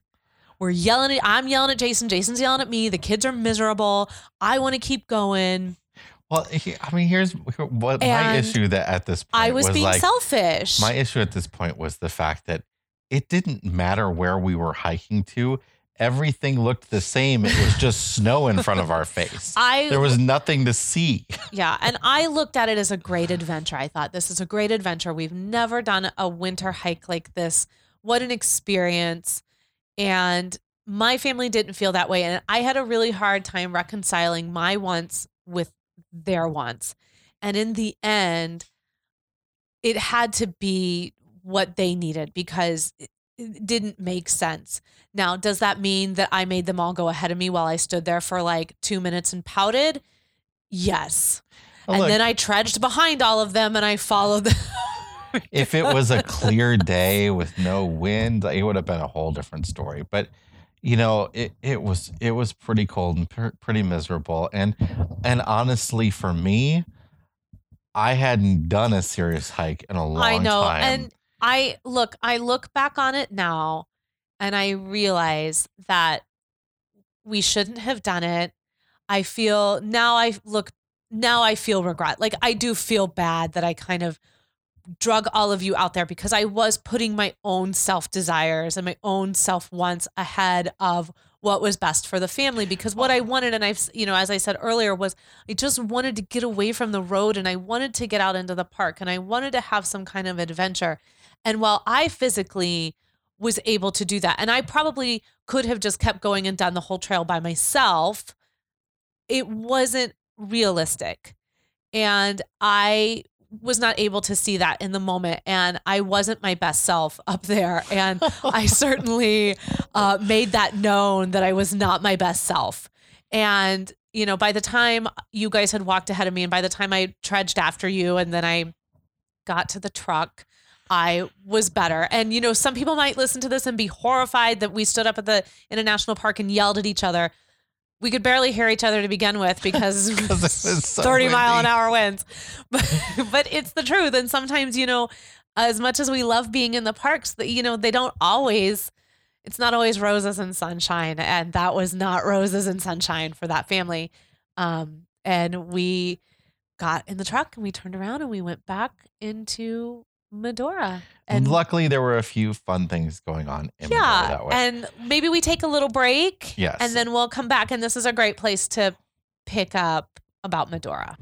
We're yelling at. I'm yelling at Jason. Jason's yelling at me. The kids are miserable. I want to keep going. Well, he, I mean, here's what my issue that at this point was. I was, being like selfish. my issue at this point was the fact that it didn't matter where we were hiking to. Everything looked the same. It was just snow in front of our face. I There was nothing to see. Yeah, and I looked at it as a great adventure. I thought this is a great adventure. We've never done a winter hike like this. What an experience. And my family didn't feel that way. And I had a really hard time reconciling my wants with their wants. And in the end, it had to be what they needed because it, it didn't make sense. Now, does that mean that I made them all go ahead of me while I stood there for like two minutes and pouted? Yes. Well, and look, then I trudged behind all of them and I followed them. if it was a clear day with no wind, it would have been a whole different story. But you know, it, it was it was pretty cold and per, pretty miserable. And and honestly, for me, I hadn't done a serious hike in a long time. I know. time. And I look, I look back on it now and I realize that we shouldn't have done it. I feel now I look now I feel regret. Like I do feel bad that I kind of drug all of you out there because I was putting my own self desires and my own self wants ahead of what was best for the family because what I wanted and I've you know as I said earlier was I just wanted to get away from the road and I wanted to get out into the park and I wanted to have some kind of adventure. And while I physically was able to do that and I probably could have just kept going and done the whole trail by myself, it wasn't realistic. And I was not able to see that in the moment and I wasn't my best self up there and I certainly uh, made that known that I was not my best self. And, you know, by the time you guys had walked ahead of me and by the time I trudged after you and then I got to the truck, I was better. And, you know, some people might listen to this and be horrified that we stood up at the in a national park and yelled at each other. We could barely hear each other to begin with because so 30 mile an hour winds. But, but it's the truth. And sometimes, you know, as much as we love being in the parks, that you know, they don't always it's not always roses and sunshine. And that was not roses and sunshine for that family. Um, and we got in the truck and we turned around and we went back into Medora. And luckily, there were a few fun things going on in Medora yeah, that way. and maybe we take a little break. Yes. And then we'll come back. And this is a great place to pick up about Medora.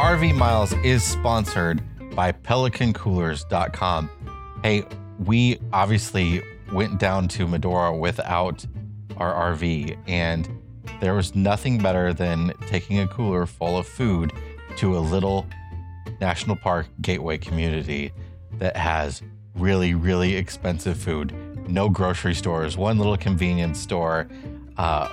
RV Miles is sponsored by PelicanCoolers.com. Hey, we obviously went down to Medora without our RV, and there was nothing better than taking a cooler full of food to a little national park gateway community that has really, really expensive food. No grocery stores, one little convenience store, uh,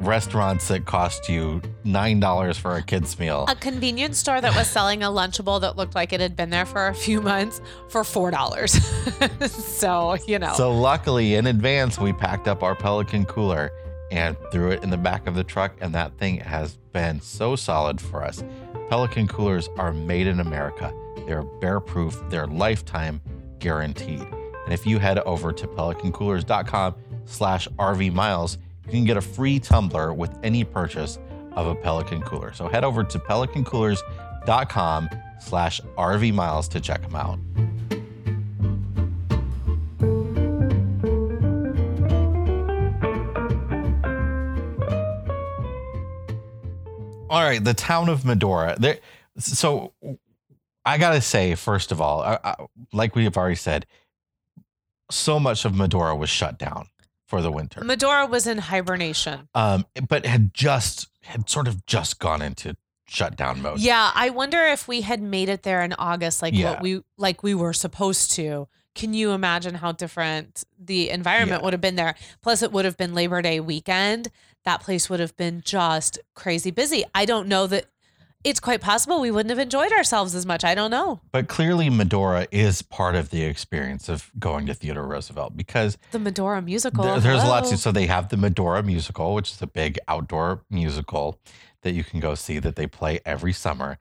restaurants that cost you $9 for a kid's meal. A convenience store that was selling a Lunchable that looked like it had been there for a few months for $4. so, you know. So luckily, in advance, we packed up our Pelican cooler and threw it in the back of the truck, and that thing has been so solid for us. Pelican coolers are made in America. They're bear proof, they're lifetime guaranteed. And if you head over to pelicancoolers.com slash RV miles, you can get a free tumbler with any purchase of a Pelican cooler. So head over to pelicancoolers.com slash RV miles to check them out. All right, the town of Medora. There, so I gotta say, first of all, I, I, like we have already said, so much of Medora was shut down for the winter. Medora was in hibernation. Um, but had just had sort of just gone into shutdown mode. Yeah, I wonder if we had made it there in August like Yeah. what we like we were supposed to. Can you imagine how different the environment Yeah. would have been there? Plus it would have been Labor Day weekend. That place would have been just crazy busy. I don't know that it's quite possible we wouldn't have enjoyed ourselves as much. I don't know. But clearly, Medora is part of the experience of going to Theodore Roosevelt because The Medora musical. There- there's hello. to so they have the Medora musical, which is a big outdoor musical that you can go see that they play every summer.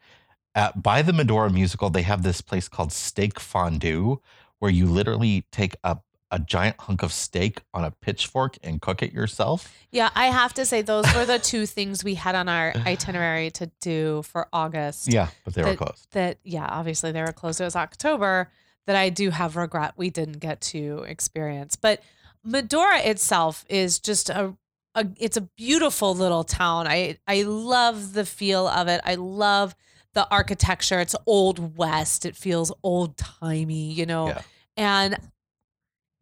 At, by the Medora musical, they have this place called Steak Fondue, where you literally take a a giant hunk of steak on a pitchfork and cook it yourself. Yeah, I have to say those were the two things we had on our itinerary to do for August. Yeah, but they were closed. That yeah, obviously they were closed. It was October that I do have regret we didn't get to experience. But Medora itself is just a, a it's a beautiful little town. I I love the feel of it. I love the architecture. It's old west. It feels old timey, you know. Yeah. And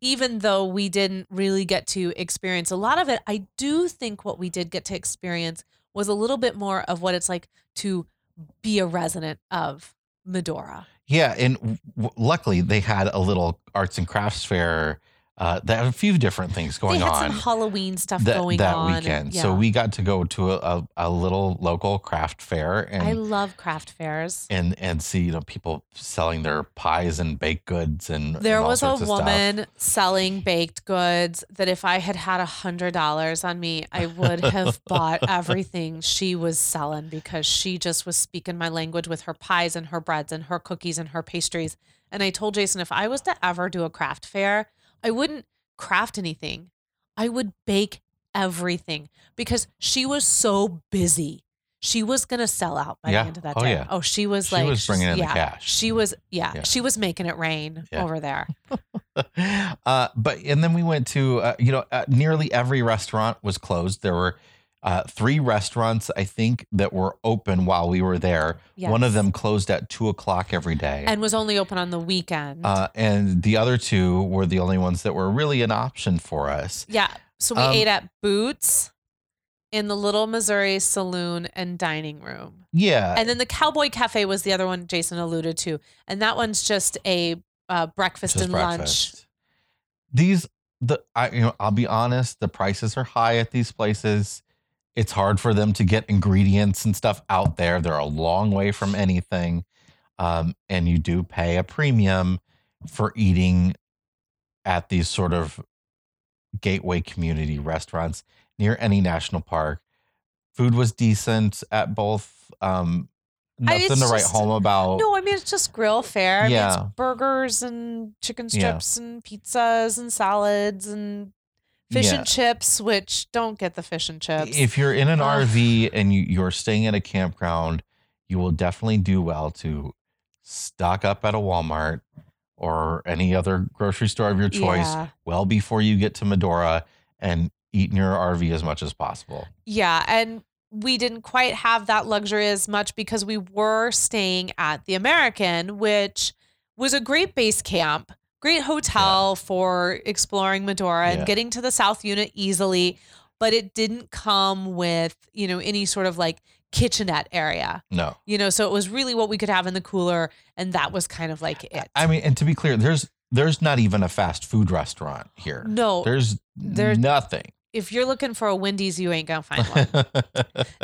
even though we didn't really get to experience a lot of it, I do think what we did get to experience was a little bit more of what it's like to be a resident of Medora. Yeah, and w- luckily they had a little arts and crafts fair. Uh, they have a few different things going they had on. some Halloween stuff that, going that on. weekend. yeah. So we got to go to a, a, a little local craft fair and I love craft fairs. and and see you know people selling their pies and baked goods and There and was a of stuff. woman selling baked goods that if I had had a hundred dollars on me, I would have bought everything she was selling because she just was speaking my language with her pies and her breads and her cookies and her pastries. And I told Jason if I was to ever do a craft fair, I wouldn't craft anything. I would bake everything because she was so busy. she was gonna sell out by Yeah. the end of that Oh, day. yeah. Oh, she was She like was bringing in the yeah, cash. She was yeah, Yeah. she was making it rain over there. uh, but and then we went to uh, you know uh, nearly every restaurant was closed. There were uh, three restaurants I think that were open while we were there. One of them closed at two o'clock every day, and was only open on the weekend. uh, and the other two were the only ones that were really an option for us. yeah. So we um, ate at Boots in the Little Missouri Saloon and Dining Room. Yeah, And then the Cowboy Cafe was the other one Jason alluded to. And that one's just a uh, breakfast just and lunch. These the I you know I'll be honest, the prices are high at these places. It's hard for them to get ingredients and stuff out there. They're a long way from anything. Um, and you do pay a premium for eating at these sort of gateway community restaurants near any national park. Food was decent at both. Um, I- nothing it's to write just- home about. No, I mean it's just grill fare. I mean, Yeah. it's burgers and chicken Yeah. strips and pizzas and salads and fish Yeah. and chips, which don't get the fish and chips. If you're in an Ugh. RV and you, you're staying at a campground, you will definitely do well to stock up at a Walmart or any other grocery store of your choice Yeah. well before you get to Medora and eat in your RV as much as possible. Yeah, and we didn't quite have that luxury as much because we were staying at the AmericInn, which was a great base camp, great hotel for exploring Medora Yeah. and getting to the South Unit easily, but it didn't come with, you know, any sort of like kitchenette area. No. You know, so it was really what we could have in the cooler and that was kind of like it. I mean, and to be clear, there's there's not even a fast food restaurant here. no, There's There's- nothing. if you're looking for a Wendy's, you ain't gonna find one.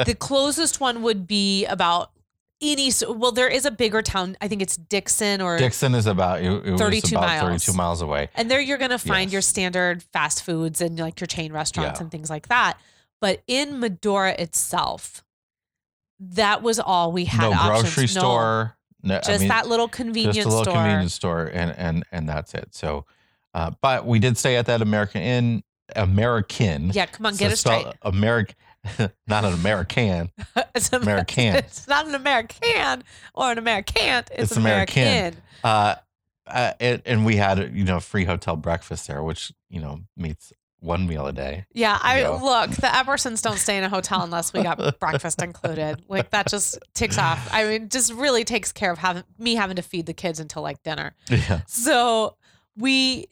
the closest one would be about any well there is a bigger town i think it's dixon or Dixon is about it, it 32 about miles. 32 miles away. and there you're going to find your standard fast foods and like your chain restaurants Yeah. and things like that but in medora itself that was all we had no options. grocery No, store. No, I just mean, that little convenience just a little store convenience store and and and that's it so uh but we did stay at that american inn american yeah come on So get it straight american not an american it's an American. it's not an american or an american it's, It's American. american uh, uh and, and we had you know free hotel breakfast there which you know meets one meal a day Yeah, I Yeah. look, the Eppersons don't stay in a hotel unless we got breakfast included. Like that just ticks off. I mean, just really takes care of having me having to feed the kids until like dinner. yeah So we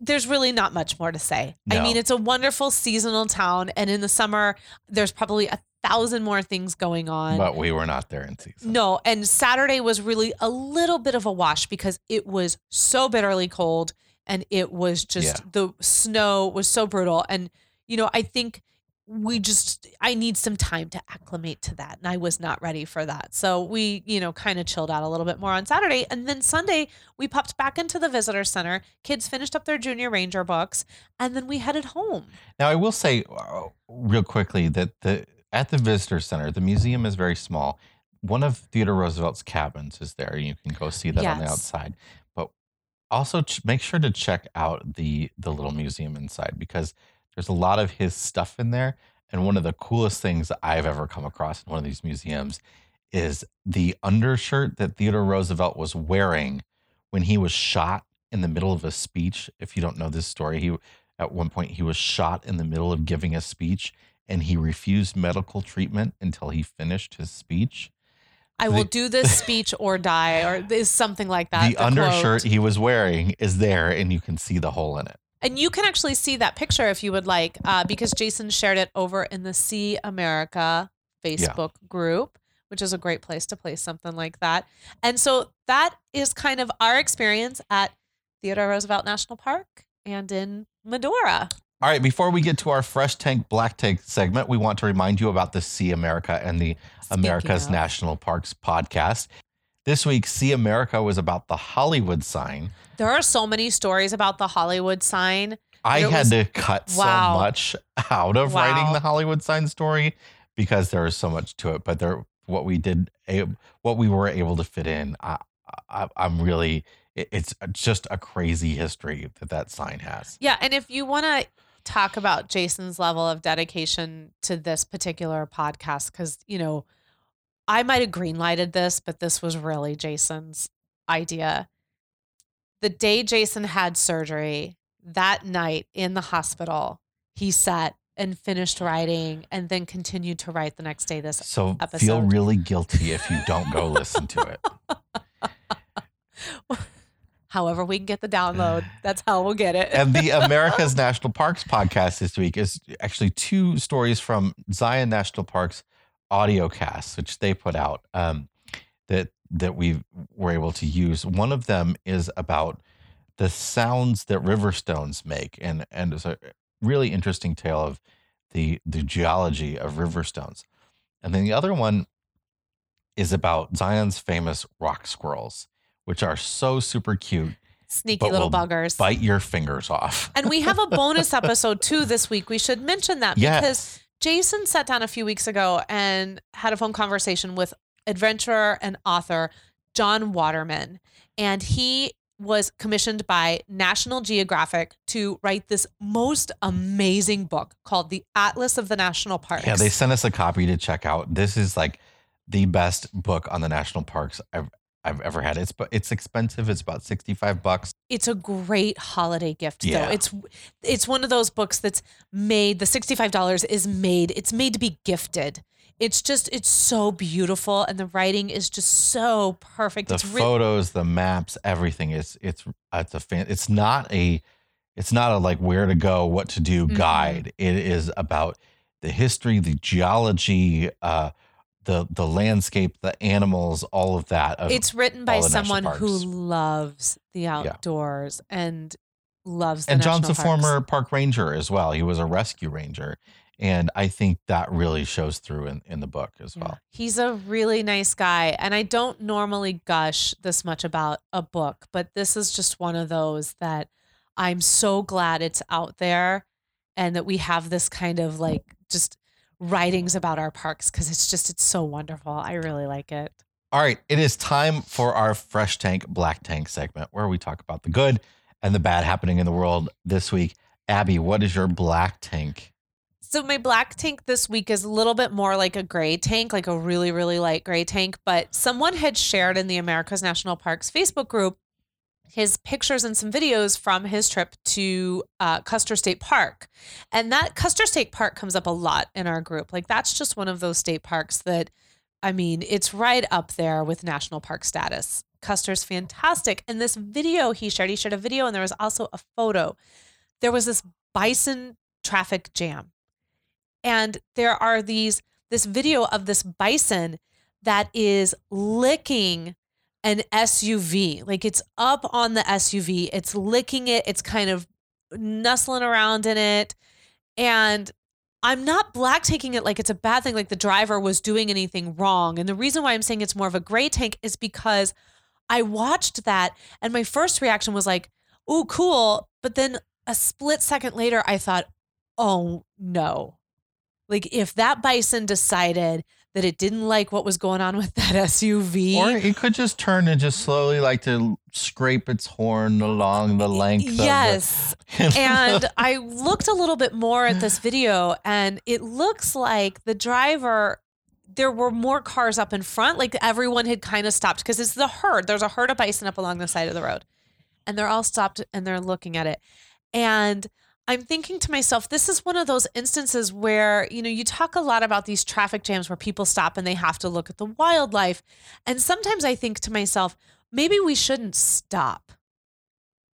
there's really not much more to say. I mean, it's a wonderful seasonal town and in the summer there's probably a thousand more things going on. but we were not there in season No, and Saturday was really a little bit of a wash because it was so bitterly cold and it was just Yeah. the snow was so brutal and you know, I think we just I need some time to acclimate to that and I was not ready for that. So we, you know, kind of chilled out a little bit more on Saturday and then Sunday we popped back into the visitor center. Kids finished up their junior ranger books and then we headed home. Now, I will say uh, real quickly that the at the visitor center, the museum is very small. One of Theodore Roosevelt's cabins is there. You can go see that on the outside, but also ch- make sure to check out the the little museum inside because there's a lot of his stuff in there. And one of the coolest things I've ever come across in one of these museums is the undershirt that Theodore Roosevelt was wearing when he was shot in the middle of a speech. If you don't know this story, he at one point he was shot in the middle of giving a speech and he refused medical treatment until he finished his speech. I The- will do this speech or die or is something like that. the quote. undershirt he was wearing is there and you can see the hole in it. And you can actually see that picture if you would like, uh, because Jason shared it over in the See America Facebook group, which is a great place to place something like that. And so that is kind of our experience at Theodore Roosevelt National Park and in Medora. All right, before we get to our fresh tank black tank segment, we want to remind you about the See America and the Speaking America's of. National Parks podcast. This week, See America was about the Hollywood sign. There are so many stories about the Hollywood sign. I had was- to cut Wow. so much out of Wow. writing the Hollywood sign story because there was so much to it. But there, what we did, what we were able to fit in, I, I, I'm really, it's just a crazy history that that sign has. Yeah, and if you want to talk about Jason's level of dedication to this particular podcast because, you know, I might have greenlighted this, but this was really Jason's idea. The day Jason had surgery, that night in the hospital, he sat and finished writing and then continued to write the next day this So feel really guilty if you don't go listen to it. however we can get the download that's how we'll get it and the America's National Parks podcast this week is actually two stories from Zion National Park's audio casts, which they put out um, that that we were able to use. One of them is about the sounds that river stones make, and and it's a really interesting tale of the the geology of river stones. And then the other one is about Zion's famous rock squirrels, which are so super cute, sneaky little buggers bite your fingers off. and we have a bonus episode too this week we should mention that because Yes. Jason sat down a few weeks ago and had a phone conversation with adventurer and author jon waterman and he was commissioned by national geographic to write this most amazing book called the atlas of the national parks Yeah, they sent us a copy to check out. This is like the best book on the national parks I've I've ever had. It's but it's expensive. It's about sixty five bucks. it's a great holiday gift Yeah. though it's it's one of those books that's made the $65 is made it's made to be gifted it's just it's so beautiful and the writing is just so perfect The it's photos, the maps, everything is it's it's a fan. It's not a it's not a like where to go, what to do Mhm. guide. It is about the history, the geology, uh, the the landscape, the animals, all of that. Of, it's written by all the national someone who loves the outdoors and loves the and Jon's a parks. former park ranger as well. He was a rescue ranger. And I think that really shows through in, in the book as Yeah. well. He's a really nice guy. And I don't normally gush this much about a book, but this is just one of those that I'm so glad it's out there and that we have this kind of like just writings about our parks because it's just, it's so wonderful. I really like it. All right, it is time for our Fresh Tank Black Tank segment where we talk about the good and the bad happening in the world this week. Abby, what is your black tank? So my black tank this week is a little bit more like a gray tank, like a really, really light gray tank. But someone had shared in the America's National Parks Facebook group his pictures and some videos from his trip to uh, Custer State Park. And that Custer State Park comes up a lot in our group. Like that's just one of those state parks that, I mean, it's right up there with national park status. Custer's fantastic. And this video he shared, he shared a video and there was also a photo. There was this bison traffic jam and there are these this video of this bison that is licking an SUV. Like it's up on the SUV, it's licking it, it's kind of nuzzling around in it. And I'm not black taking it like it's a bad thing, like the driver was doing anything wrong. And the reason why I'm saying it's more of a gray tank is because I watched that and my first reaction was like, oh, cool. But then a split second later, I thought, oh no. Like if that bison decided that it didn't like what was going on with that SUV. Or it could just turn and just slowly like to scrape its horn along the length yes. of the and I looked a little bit more at this video, and it looks like the driver. There were more cars up in front, like everyone had kind of stopped because it's the herd. There's a herd of bison up along the side of the road, and they're all stopped and they're looking at it. And I'm thinking to myself, this is one of those instances where, you know, you talk a lot about these traffic jams where people stop and they have to look at the wildlife. And sometimes I think to myself, maybe we shouldn't stop.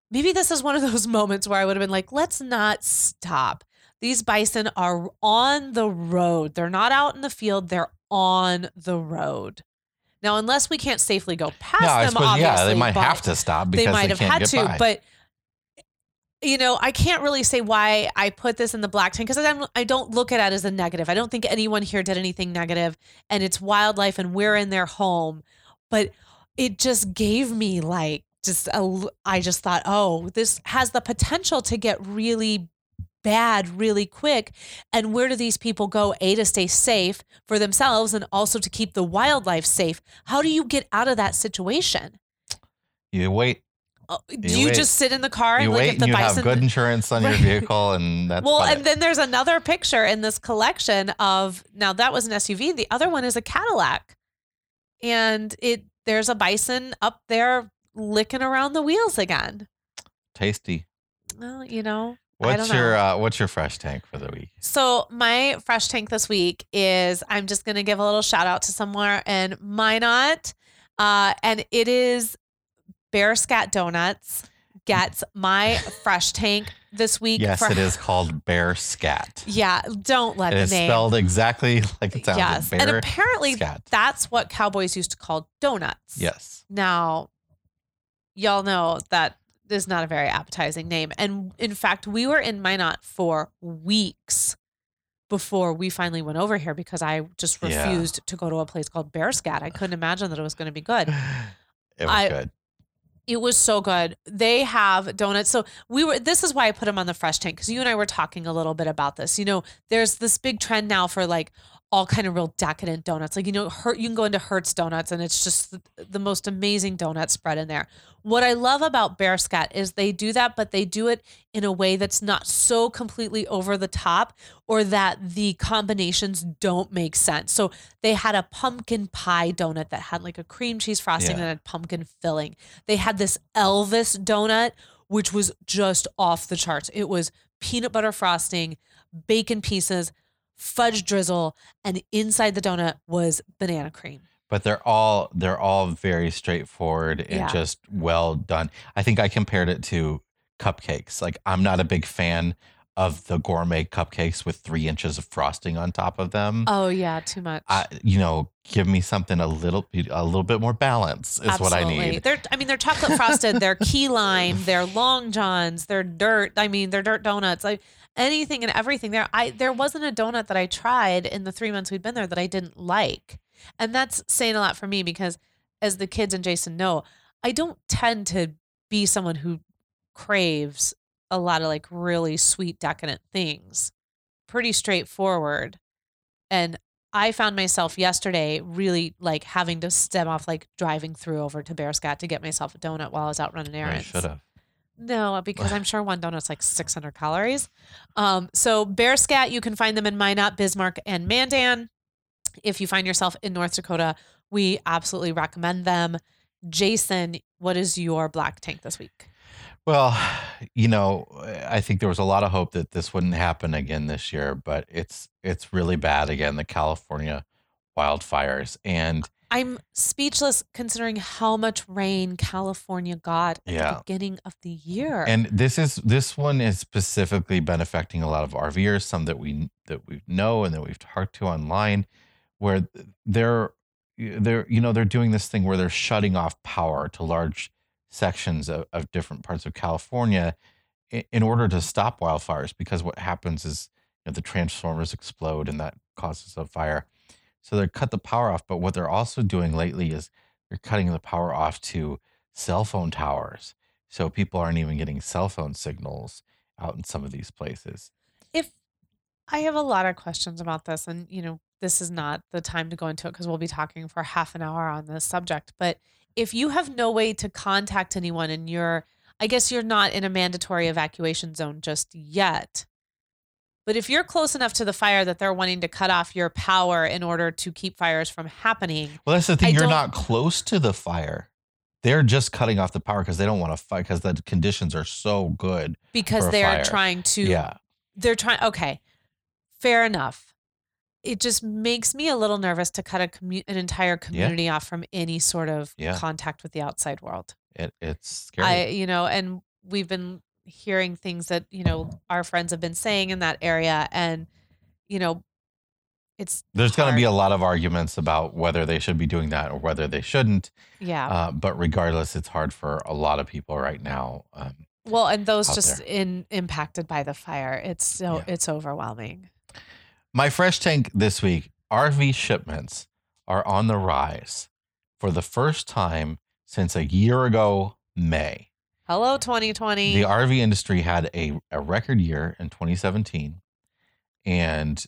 Maybe this is one of those moments where I would have been like, let's not stop. These bison are on the road. They're not out in the field, they're on the road. Now, unless we can't safely go past no, I them, suppose obviously, yeah, they might have to stop because they might they have can't had get to, by. but you know, I can't really say why I put this in the black tank because I, don't look at it as a negative. I don't think anyone here did anything negative, and it's wildlife, and we're in their home. But it just gave me like just a. I just thought, oh, this has the potential to get really bad really quick. And where do these people go? A to stay safe for themselves, and also to keep the wildlife safe. How do you get out of that situation? you wait do You you, just sit in the car You and like wait and the you bison have good insurance on your vehicle, and that's well, and it. then there's another picture in this collection of now that was an SUV. The other one is a Cadillac, and it there's a bison up there licking around the wheels again. tasty. Well, you know, What's your uh, what's your fresh tank for the week? So my fresh tank this week is I'm just gonna give a little shout out to somewhere in Minot, uh, and it is Bear Scat Donuts gets my fresh tank this week. Yes, for- it is called Bear Scat. Yeah, don't let It name. spelled exactly like it sounds. yes, and apparently Scat. that's what cowboys used to call donuts. Yes. Now, y'all know that is not a very appetizing name. And in fact, we were in Minot for weeks before we finally went over here because I just Yeah. refused to go to a place called Bear Scat. I couldn't imagine that it was going to be good. It was I- good. It was so good. They have donuts. So we were this is why I put them on the fresh tank because you and I were talking a little bit about this. You know, there's this big trend now for like all kind of real decadent donuts. Like you know, Her- you can go into Hurts Donuts and it's just the, the most amazing donut spread in there. What I love about Bear Scat is they do that, but they do it in a way that's not so completely over the top or that the combinations don't make sense. So they had a pumpkin pie donut that had like a cream cheese frosting Yeah. and a pumpkin filling. They had this Elvis donut, which was just off the charts. It was peanut butter frosting, bacon pieces, fudge drizzle, and inside the donut was banana cream. but they're all they're all very straightforward and Yeah. just well done. I think I compared it to cupcakes. Like I'm not a big fan of the gourmet cupcakes with three inches of frosting on top of them. Oh yeah, too much. I, you know, give me something a little a little bit more balance is what I need. They're I mean they're chocolate frosted, they're key lime, they're long johns, they're dirt. I mean they're dirt donuts. Like anything and everything there. I there wasn't a donut that I tried in the 3 months we'd been there that I didn't like. And that's saying a lot for me because as the kids and Jason know, I don't tend to be someone who craves a lot of like really sweet decadent things. Pretty straightforward. And I found myself yesterday really like having to stem off like driving through over to Bear Scat to get myself a donut while I was out running I errands. should have. No, because I'm sure one donut's like 600 calories. Um, so Bear Scat, you can find them in Minot, Bismarck, and Mandan. If you find yourself in North Dakota, we absolutely recommend them. Jason, what is your black tank this week? Well, you know, I think there was a lot of hope that this wouldn't happen again this year, but it's it's really bad again. The California wildfires, and I'm speechless considering how much rain California got at Yeah. the beginning of the year. and this is this one is specifically been affecting a lot of RVers, some that we that we know and that we've talked to online, where they're they're you know they're doing this thing where they're shutting off power to large sections of, of different parts of California in, in order to stop wildfires because what happens is you know, the transformers explode and that causes a fire. So they cut the power off, but what they're also doing lately is they're cutting the power off to cell phone towers. So people aren't even getting cell phone signals out in some of these places. if I have a lot of questions about this, and you know, this is not the time to go into it because we'll be talking for half an hour on this subject. But if you have no way to contact anyone and you're, I guess you're not in a mandatory evacuation zone just yet. But if you're close enough to the fire that they're wanting to cut off your power in order to keep fires from happening, Well, that's the thing. I You're don't- close to the fire. They're just cutting off the power because they don't want to fight because the conditions are so good. because they're trying to Yeah. they're trying okay fair enough it just makes me a little nervous to cut a commu- an entire community off from any sort of Yeah. contact with the outside world It, it's scary. i you know and we've been hearing things that you know our friends have been saying in that area and you know it's There's going to be a lot of arguments about whether they should be doing that or whether they shouldn't. yeah Uh, but regardless, it's hard for a lot of people right now. Um, well and those just there. in impacted by the fire it's so Yeah. it's overwhelming my fresh tank this week RV shipments are on the rise for the first time since a year ago, May. hello 2020 The RV industry had a, a record year in 2017. And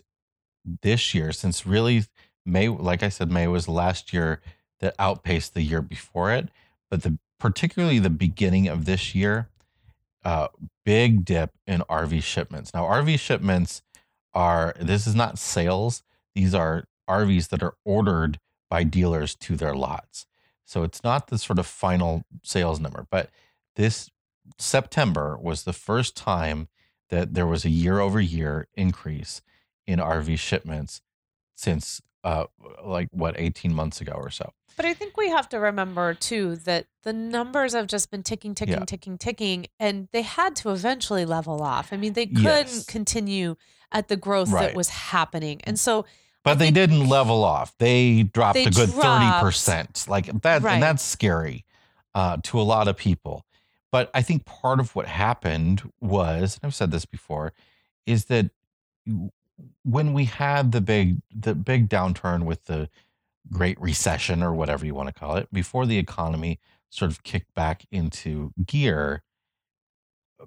this year, since really May, like I said, May was last year that outpaced the year before it. But the particularly the beginning of this year, uh, big dip in RV shipments. Now, RV shipments are this is not sales; these are RVs that are ordered by dealers to their lots. So it's not the sort of final sales number, but this September was the first time that there was a year over year increase in RV shipments since uh like what 18 months ago or so. But I think we have to remember too that the numbers have just been ticking, ticking, Yeah. ticking, ticking, and they had to eventually level off. I mean, they couldn't Yes. continue at the growth Right. that was happening. And so But they didn't level off. They dropped They a good dropped. 30%. Like that Right. and that's scary uh to a lot of people. But I think part of what happened was, and I've said this before, is that when we had the big the big downturn with the great recession or whatever you want to call it before the economy sort of kicked back into gear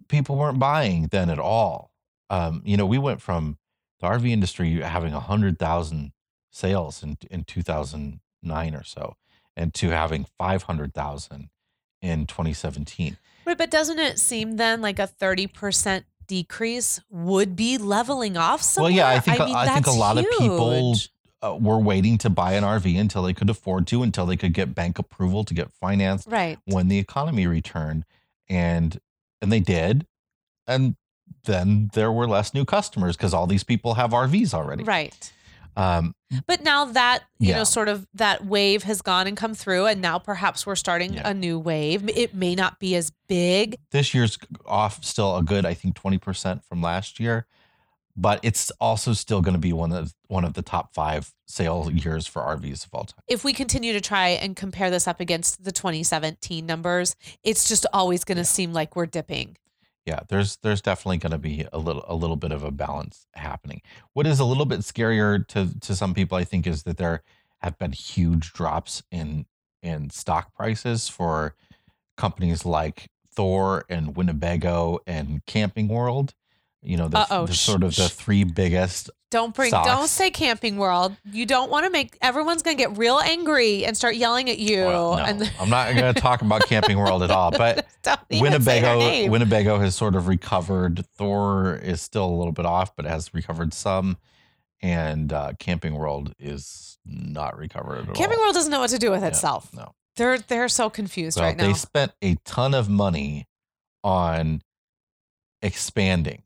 people weren't buying then at all um, you know we went from the rv industry having 100000 sales in, in 2009 or so and to having 500000 in 2017 Right, but doesn't it seem then like a 30% decrease would be leveling off somewhere? Well, yeah, I think mean, I think a lot of people uh, were waiting to buy an RV until they could afford to, until they could get bank approval to get financed Right. when the economy returned, and and they did, and then there were less new customers because all these people have RVs already. Right. Um, But now that, you Yeah. know, sort of that wave has gone and come through, and now perhaps we're starting Yeah. a new wave. It may not be as big. this year's off still a good, I think, twenty percent from last year, but it's also still going to be one of one of the top five sale years for RVs of all time. If we continue to try and compare this up against the 2017 numbers, it's just always going to seem like we're dipping. Yeah there's there's definitely going to be a little a little bit of a balance happening. What is a little bit scarier to to some people i think is that there have been huge drops in in stock prices for companies like thor and winnebago and camping world you know the, the sort of the three biggest Don't bring, don't say Camping World. You don't want to make everyone's going to get real angry and start yelling at you. well, no, and i'm not going to talk about camping world at all but don't even say their Winnebago. Winnebago has sort of recovered. Thor is still a little bit off, but has recovered some. And uh, Camping World is not recovered at all. Camping World doesn't know what to do with Yeah, itself. No. They're they're so confused Well, right now. they spent a ton of money on expanding,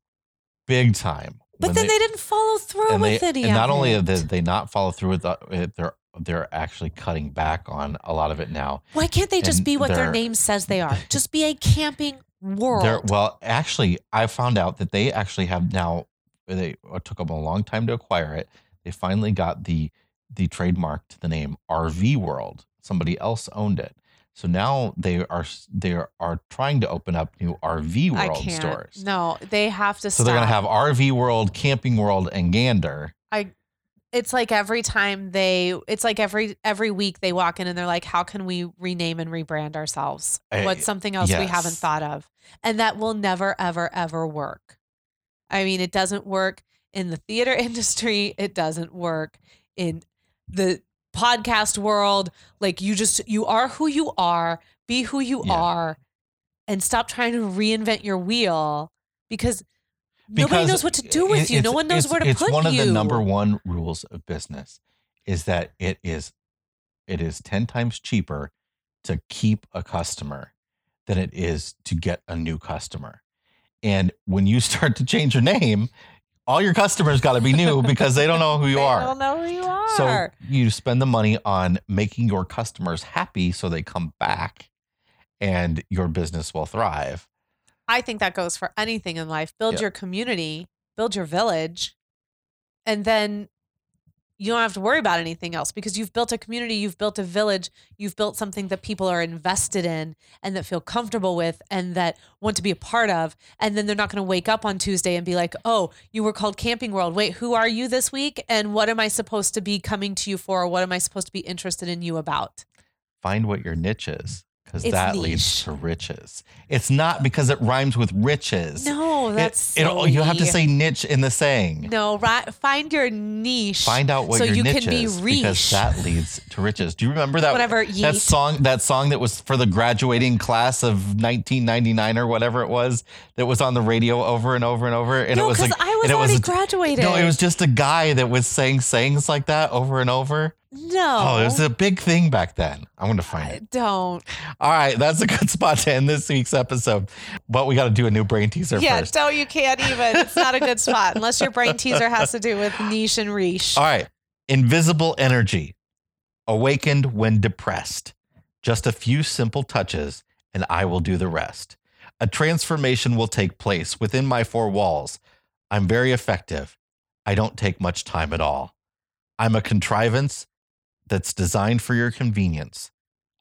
big time. but then they, didn't follow through and with they, any and not only it. did they not follow through with uh, it, they're they're actually cutting back on a lot of it now. Why can't they just and be what their name says they are? Just be a camping world. Well, actually, I found out that they actually have now. They it took them a long time to acquire it. They finally got the the trademark to the name RV World. Somebody else owned it, so now they are they are trying to open up new RV World stores. No, they have to So stop. they're gonna have RV World, Camping World, and Gander. I. It's like every time they it's like every every week they walk in and they're like how can we rename and rebrand ourselves eh, what's something else we haven't thought of and that will never ever ever work i mean it doesn't work in the theater industry it doesn't work in the podcast world like you just you are who you are be who you Yeah. are and stop trying to reinvent your wheel because nobody knows what to do with you no one knows where to put you. it's one you of the number one rules of business is that it is it is 10 times cheaper to keep a customer than it is to get a new customer and when you start to change your name all your customers got to be new because they don't know who you They are don't know who you are so you spend the money on making your customers happy so they come back and your business will thrive I think that goes for anything in life. Build Yep. your community, build your village, and then you don't have to worry about anything else because you've built a community, you've built a village, you've built something that people are invested in and that feel comfortable with and that want to be a part of. And then they're not going to wake up on Tuesday and be like, oh, you were called Camping World. Wait, who are you this week? And what am I supposed to be coming to you for? What am I supposed to be interested in you about? find what your niche is because that niche. leads to riches. It's not because it rhymes with riches. No, It- that's it, you have to say niche in the saying. No, right. Find your niche. Find out what so your you niche can be is reach. because that leads to riches. Do you remember that Whatever, that song that song that was for the graduating class of 1999 or whatever it was that was on the radio over and over and over and no, it was because like I was and it already was graduated. no, it was just a guy that was saying sayings like that over and over. No. Oh, it was a big thing back then. I'm going to find it. Don't. All right, that's a good spot to end this week's episode. But we got to do a new brain teaser Yeah, first. no, you can't even. It's not a good spot unless your brain teaser has to do with niche and reach. All right. Invisible energy, awakened when depressed. Just a few simple touches, and I will do the rest. A transformation will take place within my four walls. I'm very effective. I don't take much time at all. I'm a contrivance that's designed for your convenience.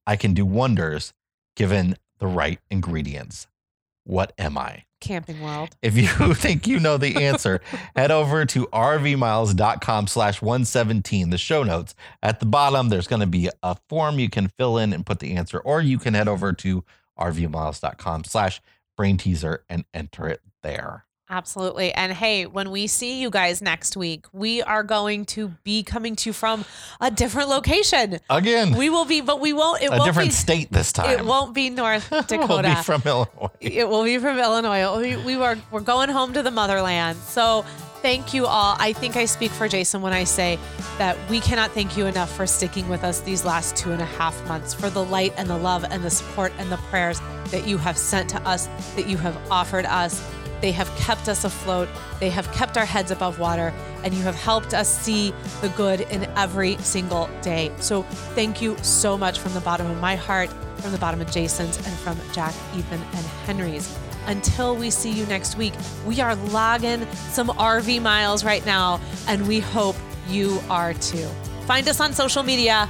I can do wonders given the right ingredients. What am I? Camping World. If you think you know the answer, head over to rvmiles.com slash 117, the show notes. At the bottom, there's going to be a form you can fill in and put the answer, or you can head over to rvmiles.com slash brain teaser and enter it there. Absolutely. And hey, when we see you guys next week, we are going to be coming to you from a different location. Again, We will be, but we won't. It a won't a different be. state this time. It won't be North Dakota. We'll be from Illinois. It will be from Illinois. We, we were we're going home to the motherland. So thank you all. I think I speak for Jason when I say that we cannot thank you enough for sticking with us these last two and a half months, for the light and the love and the support and the prayers that you have sent to us, that you have offered us. They have kept us afloat. They have kept our heads above water, and you have helped us see the good in every single day. So, thank you so much from the bottom of my heart, from the bottom of Jason's, and from Jack, Ethan, and Henry's. Until we see you next week, we are logging some RV miles right now, and we hope you are too. Find us on social media.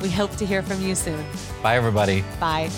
We hope to hear from you soon. Bye, everybody. Bye.